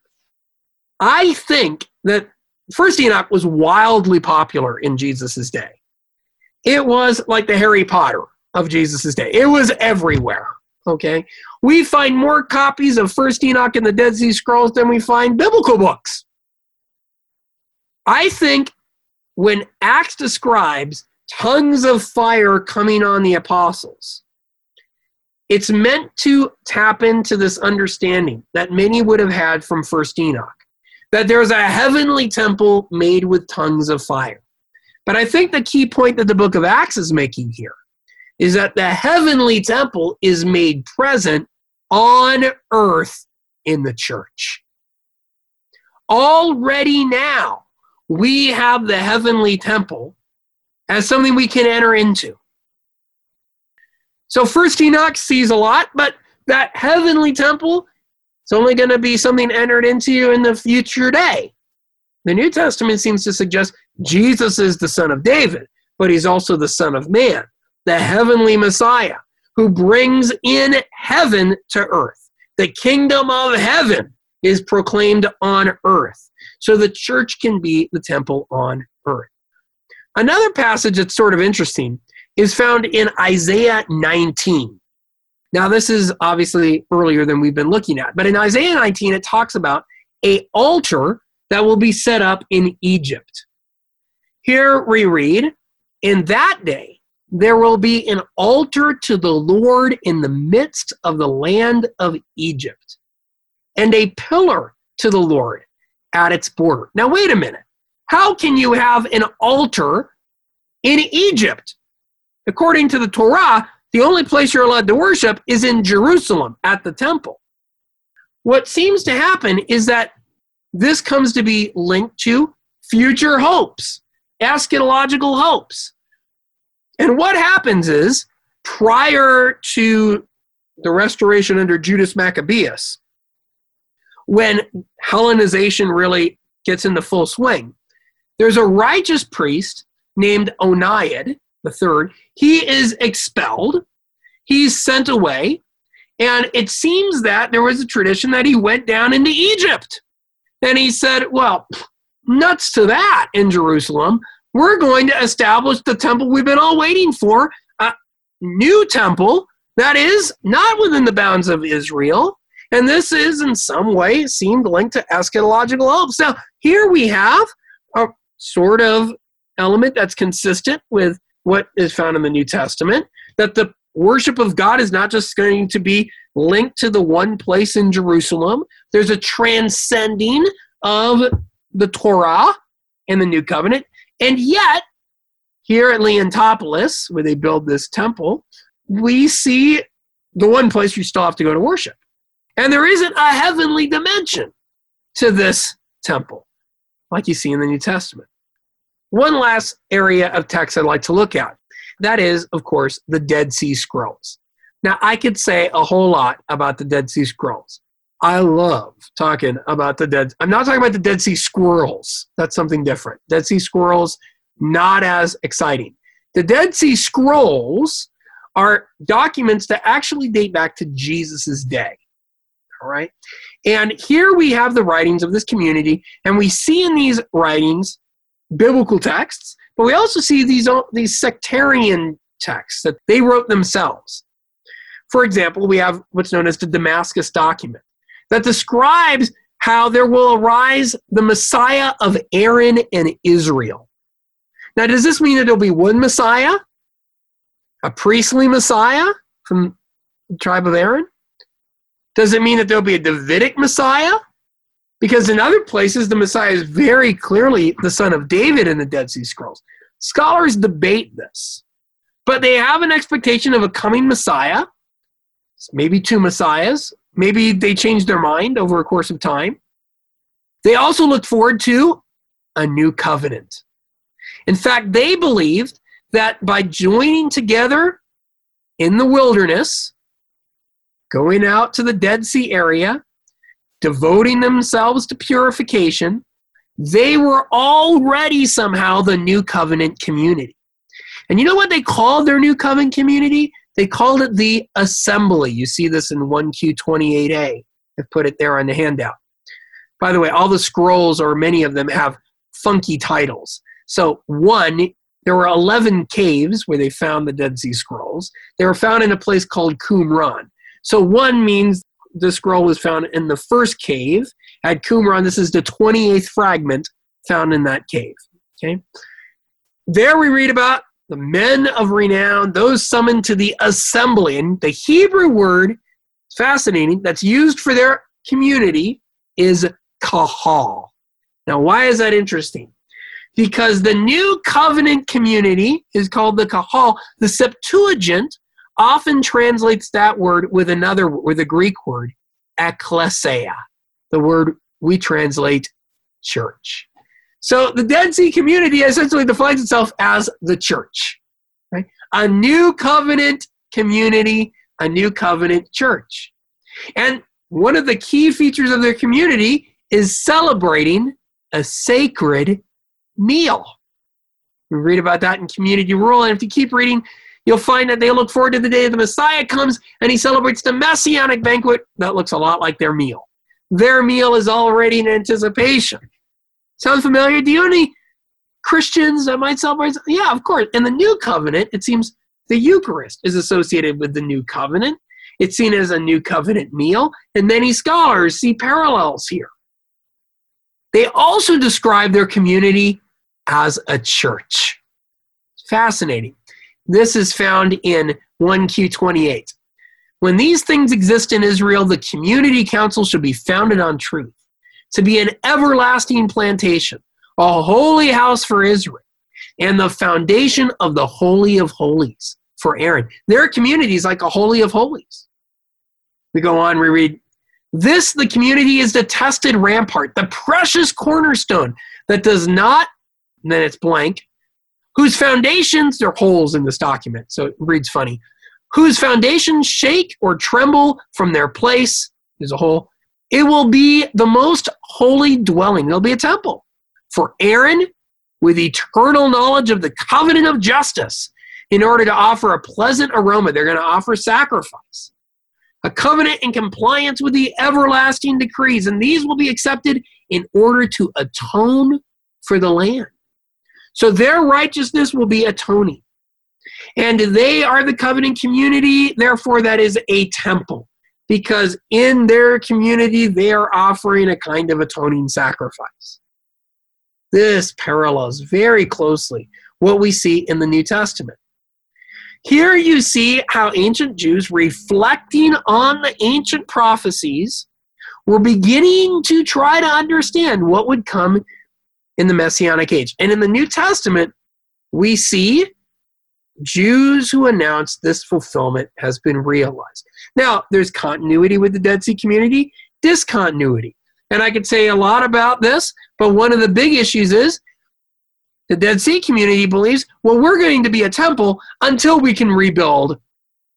I think that First Enoch was wildly popular in Jesus' day. It was like the Harry Potter of Jesus' day. It was everywhere. Okay. We find more copies of First Enoch in the Dead Sea Scrolls than we find biblical books. I think when Acts describes tongues of fire coming on the apostles, it's meant to tap into this understanding that many would have had from First Enoch that there's a heavenly temple made with tongues of fire. But I think the key point that the book of Acts is making here is that the heavenly temple is made present on earth in the church. Already now, we have the heavenly temple as something we can enter into. So, first Enoch sees a lot, but that heavenly temple is only going to be something entered into in the future day. The New Testament seems to suggest Jesus is the Son of David, but he's also the Son of Man, the heavenly Messiah who brings in heaven to earth. The kingdom of heaven is proclaimed on earth. So the church can be the temple on earth. Another passage that's sort of interesting is found in Isaiah 19. Now, this is obviously earlier than we've been looking at, but in Isaiah 19, it talks about a altar that will be set up in Egypt. Here we read, In that day there will be an altar to the Lord in the midst of the land of Egypt, and a pillar to the Lord at its border. Now, wait a minute. How can you have an altar in Egypt? According to the Torah, the only place you're allowed to worship is in Jerusalem at the temple. What seems to happen is that this comes to be linked to future hopes, eschatological hopes. And what happens is, prior to the restoration under Judas Maccabeus, when Hellenization really gets into full swing, there's a righteous priest named Onias the third. He is expelled. He's sent away. And it seems that there was a tradition that he went down into Egypt. And he said, Well, nuts to that in Jerusalem. We're going to establish the temple we've been all waiting for, a new temple that is not within the bounds of Israel. And this is, in some way, seemed linked to eschatological hopes. Now, here we have a sort of element that's consistent with what is found in the New Testament that the worship of God is not just going to be linked to the one place in Jerusalem, there's a transcending of the Torah and the New Covenant. And yet, here at Leontopolis, where they build this temple, we see the one place you still have to go to worship. And there isn't a heavenly dimension to this temple, like you see in the New Testament. One last area of text I'd like to look at. That is, of course, the Dead Sea Scrolls. Now, I could say a whole lot about the Dead Sea Scrolls. I love talking about the Dead. I'm not talking about the Dead Sea Squirrels. That's something different. Dead Sea Squirrels, not as exciting. The Dead Sea Scrolls are documents that actually date back to Jesus' day. All right. And here we have the writings of this community, and we see in these writings biblical texts, but we also see these, uh, these sectarian texts that they wrote themselves. For example, we have what's known as the Damascus document that describes how there will arise the Messiah of Aaron and Israel. Now, does this mean that there'll be one Messiah? A priestly Messiah from the tribe of Aaron? Does it mean that there'll be a Davidic Messiah? Because in other places, the Messiah is very clearly the son of David in the Dead Sea Scrolls. Scholars debate this, but they have an expectation of a coming Messiah, maybe two Messiahs. Maybe they changed their mind over a course of time. They also looked forward to a new covenant. In fact, they believed that by joining together in the wilderness, going out to the Dead Sea area, devoting themselves to purification, they were already somehow the new covenant community. And you know what they called their new covenant community? They called it the assembly. You see this in 1Q28a. I've put it there on the handout. By the way, all the scrolls, or many of them, have funky titles. So, one, there were 11 caves where they found the Dead Sea Scrolls. They were found in a place called Qumran. So, one means the scroll was found in the first cave at Qumran. This is the 28th fragment found in that cave. Okay. There we read about the men of renown, those summoned to the assembly. And the Hebrew word, fascinating, that's used for their community is kahal. Now, why is that interesting? Because the new covenant community is called the kahal. The Septuagint often translates that word with another, with a Greek word, ekklesia, the word we translate church. So the Dead Sea community essentially defines itself as the church, right? A new covenant community, a new covenant church. And one of the key features of their community is celebrating a sacred meal. We read about that in Community Rule, and if you keep reading, you'll find that they look forward to the day the Messiah comes and he celebrates the messianic banquet that looks a lot like their meal. Their meal is already in anticipation. Sound familiar? Do you know any Christians that might celebrate? Yeah, of course. In the New Covenant, it seems the Eucharist is associated with the New Covenant. It's seen as a New Covenant meal, and many scholars see parallels here. They also describe their community as a church. Fascinating. This is found in 1Q28. When these things exist in Israel, the community council should be founded on truth to be an everlasting plantation, a holy house for Israel, and the foundation of the Holy of Holies for Aaron. Their community is like a Holy of Holies. We go on, we read, This, the community, is the tested rampart, the precious cornerstone that does not, then it's blank, whose foundations, there are holes in this document, so it reads funny, whose foundations shake or tremble from their place, there's a hole, it will be the most holy dwelling. There'll be a temple for Aaron with eternal knowledge of the covenant of justice in order to offer a pleasant aroma. They're going to offer sacrifice, a covenant in compliance with the everlasting decrees, and these will be accepted in order to atone for the land. So their righteousness will be atoning. And they are the covenant community, therefore, that is a temple because in their community they are offering a kind of atoning sacrifice. This parallels very closely what we see in the New Testament. Here you see how ancient Jews, reflecting on the ancient prophecies, were beginning to try to understand what would come in the Messianic age. And in the New Testament, we see Jews who announce this fulfillment has been realized. Now, there's continuity with the Dead Sea community, discontinuity. And I could say a lot about this, but one of the big issues is the Dead Sea community believes, well, we're going to be a temple until we can rebuild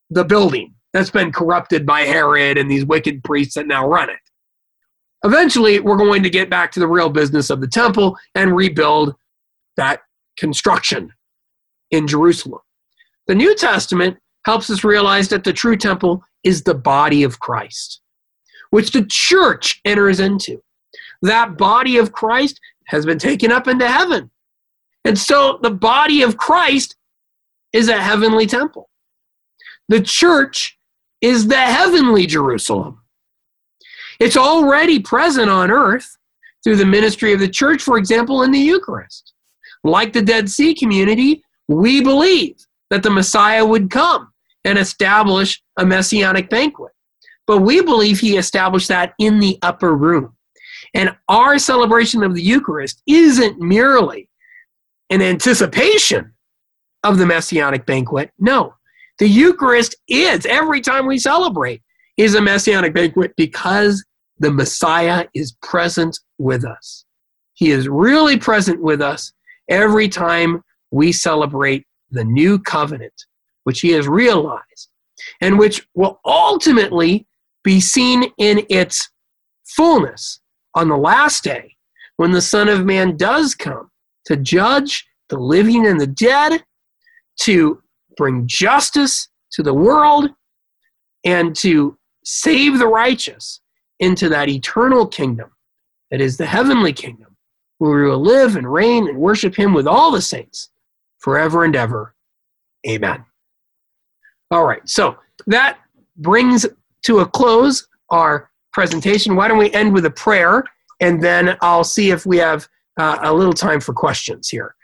the building that's been corrupted by Herod and these wicked priests that now run it. Eventually, we're going to get back to the real business of the temple and rebuild that construction in Jerusalem. The New Testament helps us realize that the true temple is the body of Christ, which the church enters into. That body of Christ has been taken up into heaven. And so the body of Christ is a heavenly temple. The church is the heavenly Jerusalem. It's already present on earth through the ministry of the church, for example, in the Eucharist. Like the Dead Sea community, we believe that the Messiah would come and establish a messianic banquet. But we believe he established that in the upper room. And our celebration of the Eucharist isn't merely an anticipation of the messianic banquet. No, the Eucharist is, every time we celebrate, is a messianic banquet because the Messiah is present with us. He is really present with us every time we celebrate the new covenant which he has realized, and which will ultimately be seen in its fullness on the last day when the Son of Man does come to judge the living and the dead, to bring justice to the world and to save the righteous into that eternal kingdom that is the heavenly kingdom, where we will live and reign and worship him with all the saints forever and ever. Amen. All right, so that brings to a close our presentation. Why don't we end with a prayer, and then I'll see if we have uh, a little time for questions here.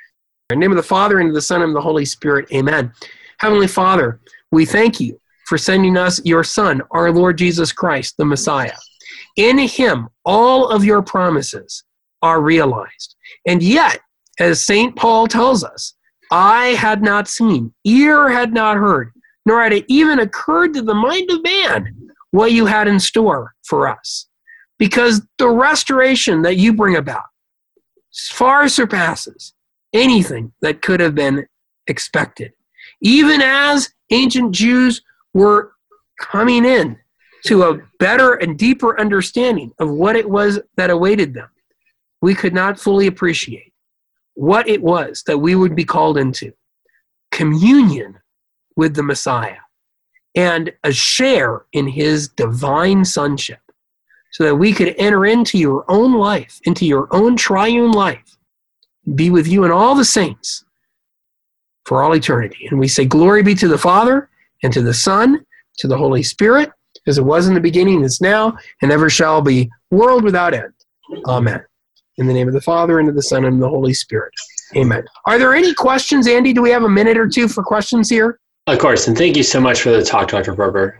In the name of the Father, and of the Son, and of the Holy Spirit, amen. Heavenly Father, we thank you for sending us your Son, our Lord Jesus Christ, the Messiah. In him, all of your promises are realized. And yet, as St. Paul tells us, I had not seen, ear had not heard, nor had it even occurred to the mind of man what you had in store for us. Because the restoration that you bring about far surpasses anything that could have been expected. Even as ancient Jews were coming in to a better and deeper understanding of what it was that awaited them, we could not fully appreciate what it was that we would be called into communion with the Messiah and a share in his divine sonship so that we could enter into your own life, into your own triune life, be with you and all the saints for all eternity. And we say, Glory be to the Father, and to the Son, to the Holy Spirit, as it was in the beginning, is now, and ever shall be, world without end. Amen. In the name of the Father, and of the Son, and of the Holy Spirit. Amen. Are there any questions, Andy? Do we have a minute or two for questions here? Of course, and thank you so much for the talk, Dr. Barber.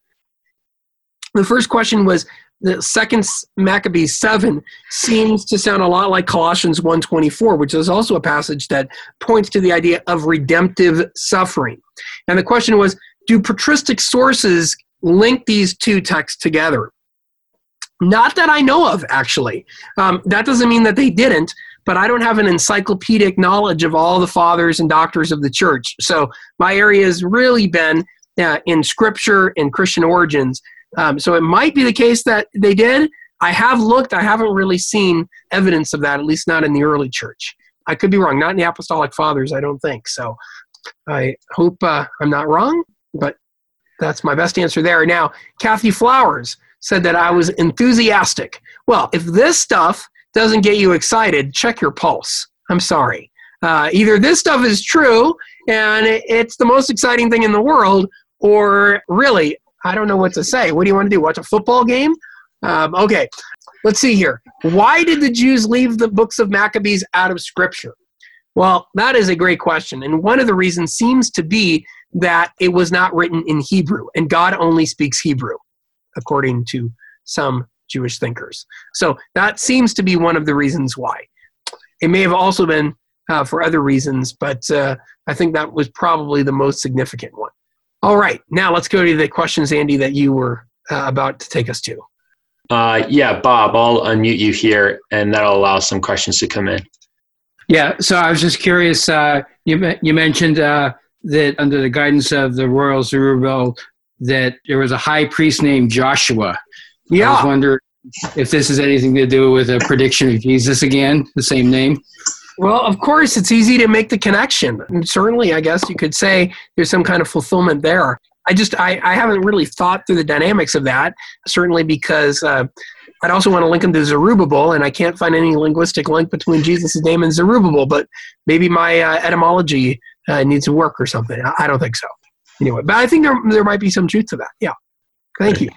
The first question was the second Maccabees 7 seems to sound a lot like Colossians 1:24, which is also a passage that points to the idea of redemptive suffering. And the question was, do patristic sources link these two texts together? Not that I know of, actually. Um, that doesn't mean that they didn't, but I don't have an encyclopedic knowledge of all the fathers and doctors of the church. So my area has really been uh, in scripture and Christian origins. Um, so it might be the case that they did. I have looked, I haven't really seen evidence of that, at least not in the early church. I could be wrong, not in the Apostolic Fathers, I don't think. So I hope uh, I'm not wrong, but that's my best answer there. Now, Kathy Flowers said that I was enthusiastic. Well, if this stuff doesn't get you excited, check your pulse. I'm sorry. Uh, either this stuff is true and it's the most exciting thing in the world, or really, I don't know what to say. What do you want to do? Watch a football game? Um, okay, let's see here. Why did the Jews leave the books of Maccabees out of Scripture? Well, that is a great question. And one of the reasons seems to be that it was not written in Hebrew, and God only speaks Hebrew, according to some Jewish thinkers. So that seems to be one of the reasons why. It may have also been uh, for other reasons, but uh, I think that was probably the most significant one. All right, now let's go to the questions, Andy, that you were uh, about to take us to. Uh, yeah, Bob, I'll unmute you here, and that'll allow some questions to come in. Yeah, so I was just curious. Uh, you you mentioned uh, that under the guidance of the royal Zerubbabel, that there was a high priest named Joshua. Yeah. I was wondering if this has anything to do with a prediction of Jesus again, the same name. Well, of course, it's easy to make the connection. And certainly, I guess you could say there's some kind of fulfillment there. I just I, I haven't really thought through the dynamics of that. Certainly because uh, I'd also want to link him to Zerubbabel, and I can't find any linguistic link between Jesus' name and Zerubbabel. But maybe my uh, etymology uh, needs to work or something. I, I don't think so. Anyway, but I think there there might be some truth to that. Yeah. Thank you.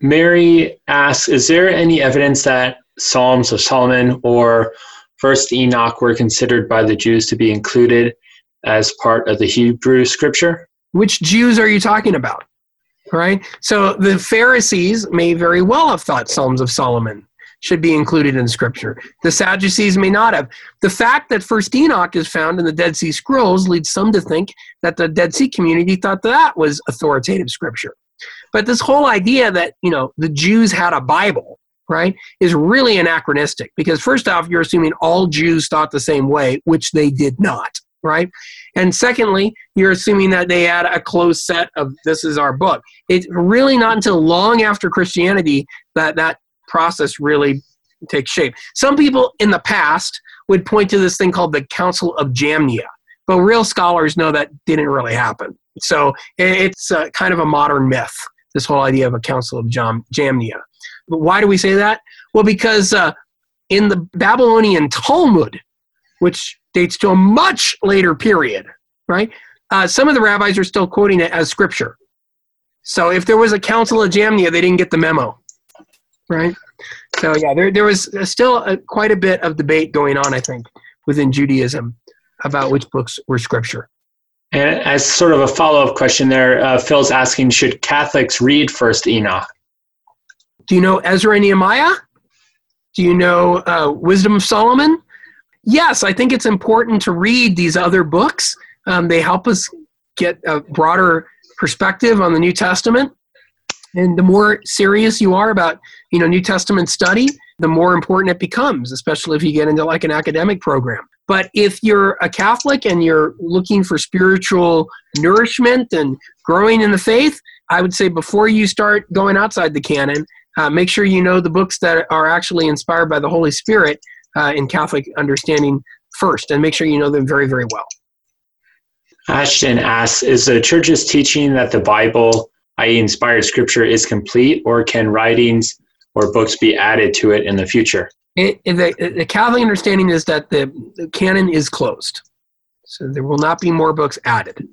Mary asks, is there any evidence that Psalms of Solomon or First Enoch were considered by the Jews to be included as part of the Hebrew scripture? Which Jews are you talking about? Right? So the Pharisees may very well have thought Psalms of Solomon should be included in scripture. The Sadducees may not have. The fact that First Enoch is found in the Dead Sea Scrolls leads some to think that the Dead Sea community thought that was authoritative scripture. But this whole idea that, you know, the Jews had a Bible, right, is really anachronistic because first off, you're assuming all Jews thought the same way, which they did not, right? And secondly, you're assuming that they had a closed set of this is our book. It's really not until long after Christianity that that process really takes shape. Some people in the past would point to this thing called the Council of Jamnia, but real scholars know that didn't really happen. So it's uh, kind of a modern myth, this whole idea of a Council of Jam- Jamnia. But why do we say that? Well, because uh, in the Babylonian Talmud, which dates to a much later period, right? Uh, some of the rabbis are still quoting it as scripture. So if there was a Council of Jamnia, they didn't get the memo, right? So yeah, there, there was still a, quite a bit of debate going on, I think, within Judaism about which books were scripture. And as sort of a follow up question there, uh, Phil's asking Should Catholics read First Enoch? Do you know Ezra and Nehemiah? Do you know uh, Wisdom of Solomon? Yes, I think it's important to read these other books. Um, they help us get a broader perspective on the New Testament. And the more serious you are about, you know, New Testament study, the more important it becomes, especially if you get into like an academic program. But if you're a Catholic and you're looking for spiritual nourishment and growing in the faith, I would say before you start going outside the canon, uh, make sure you know the books that are actually inspired by the Holy Spirit uh, in Catholic understanding first, and make sure you know them very, very well. Ashton asks Is the church's teaching that the Bible, i.e., inspired scripture, is complete, or can writings or books be added to it in the future? It, the, the Catholic understanding is that the, the canon is closed. So there will not be more books added.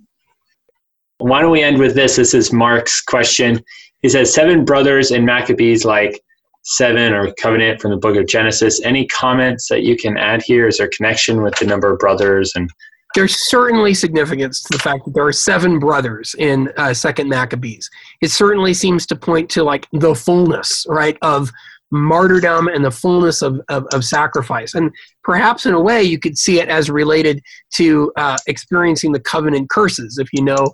Why don't we end with this? This is Mark's question. He says, Seven brothers in Maccabees, like seven or covenant from the book of Genesis. Any comments that you can add here? Is there connection with the number of brothers and there's certainly significance to the fact that there are seven brothers in uh, Second Maccabees. It certainly seems to point to like the fullness, right, of martyrdom and the fullness of, of, of sacrifice. And perhaps in a way, you could see it as related to uh, experiencing the covenant curses. If you know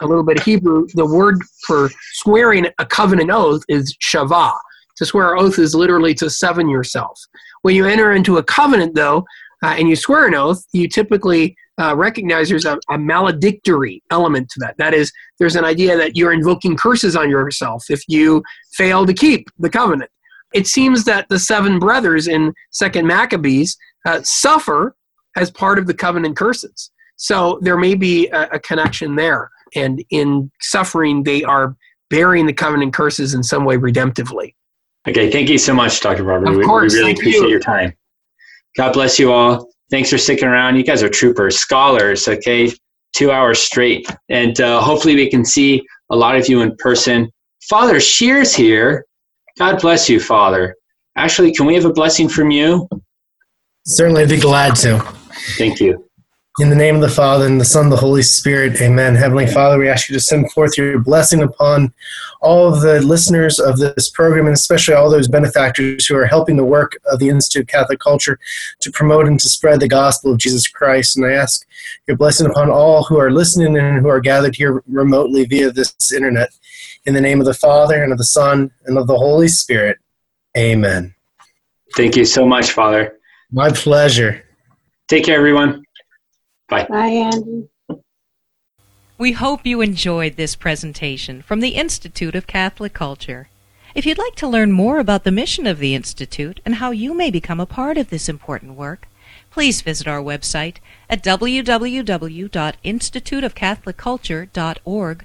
a little bit of Hebrew, the word for swearing a covenant oath is shavah. To swear an oath is literally to seven yourself. When you enter into a covenant, though, uh, and you swear an oath, you typically uh, recognize there's a, a, maledictory element to that. That is, there's an idea that you're invoking curses on yourself if you fail to keep the covenant. It seems that the seven brothers in Second Maccabees uh, suffer as part of the covenant curses. So there may be a, a connection there. And in suffering, they are bearing the covenant curses in some way redemptively. Okay, thank you so much, Dr. Barber. Of course, we, we really appreciate you. your time. God bless you all. Thanks for sticking around. You guys are troopers, scholars, okay? Two hours straight. And uh, hopefully we can see a lot of you in person. Father Shears here. God bless you, Father. Ashley, can we have a blessing from you? Certainly, I'd be glad to. Thank you. In the name of the Father, and the Son, and the Holy Spirit, amen. Heavenly Father, we ask you to send forth your blessing upon all of the listeners of this program, and especially all those benefactors who are helping the work of the Institute of Catholic Culture to promote and to spread the gospel of Jesus Christ. And I ask your blessing upon all who are listening and who are gathered here remotely via this internet. In the name of the Father, and of the Son, and of the Holy Spirit, amen. Thank you so much, Father. My pleasure. Take care, everyone. Bye. Bye, Andy. We hope you enjoyed this presentation from the Institute of Catholic Culture. If you'd like to learn more about the mission of the Institute and how you may become a part of this important work, please visit our website at www.instituteofcatholicculture.org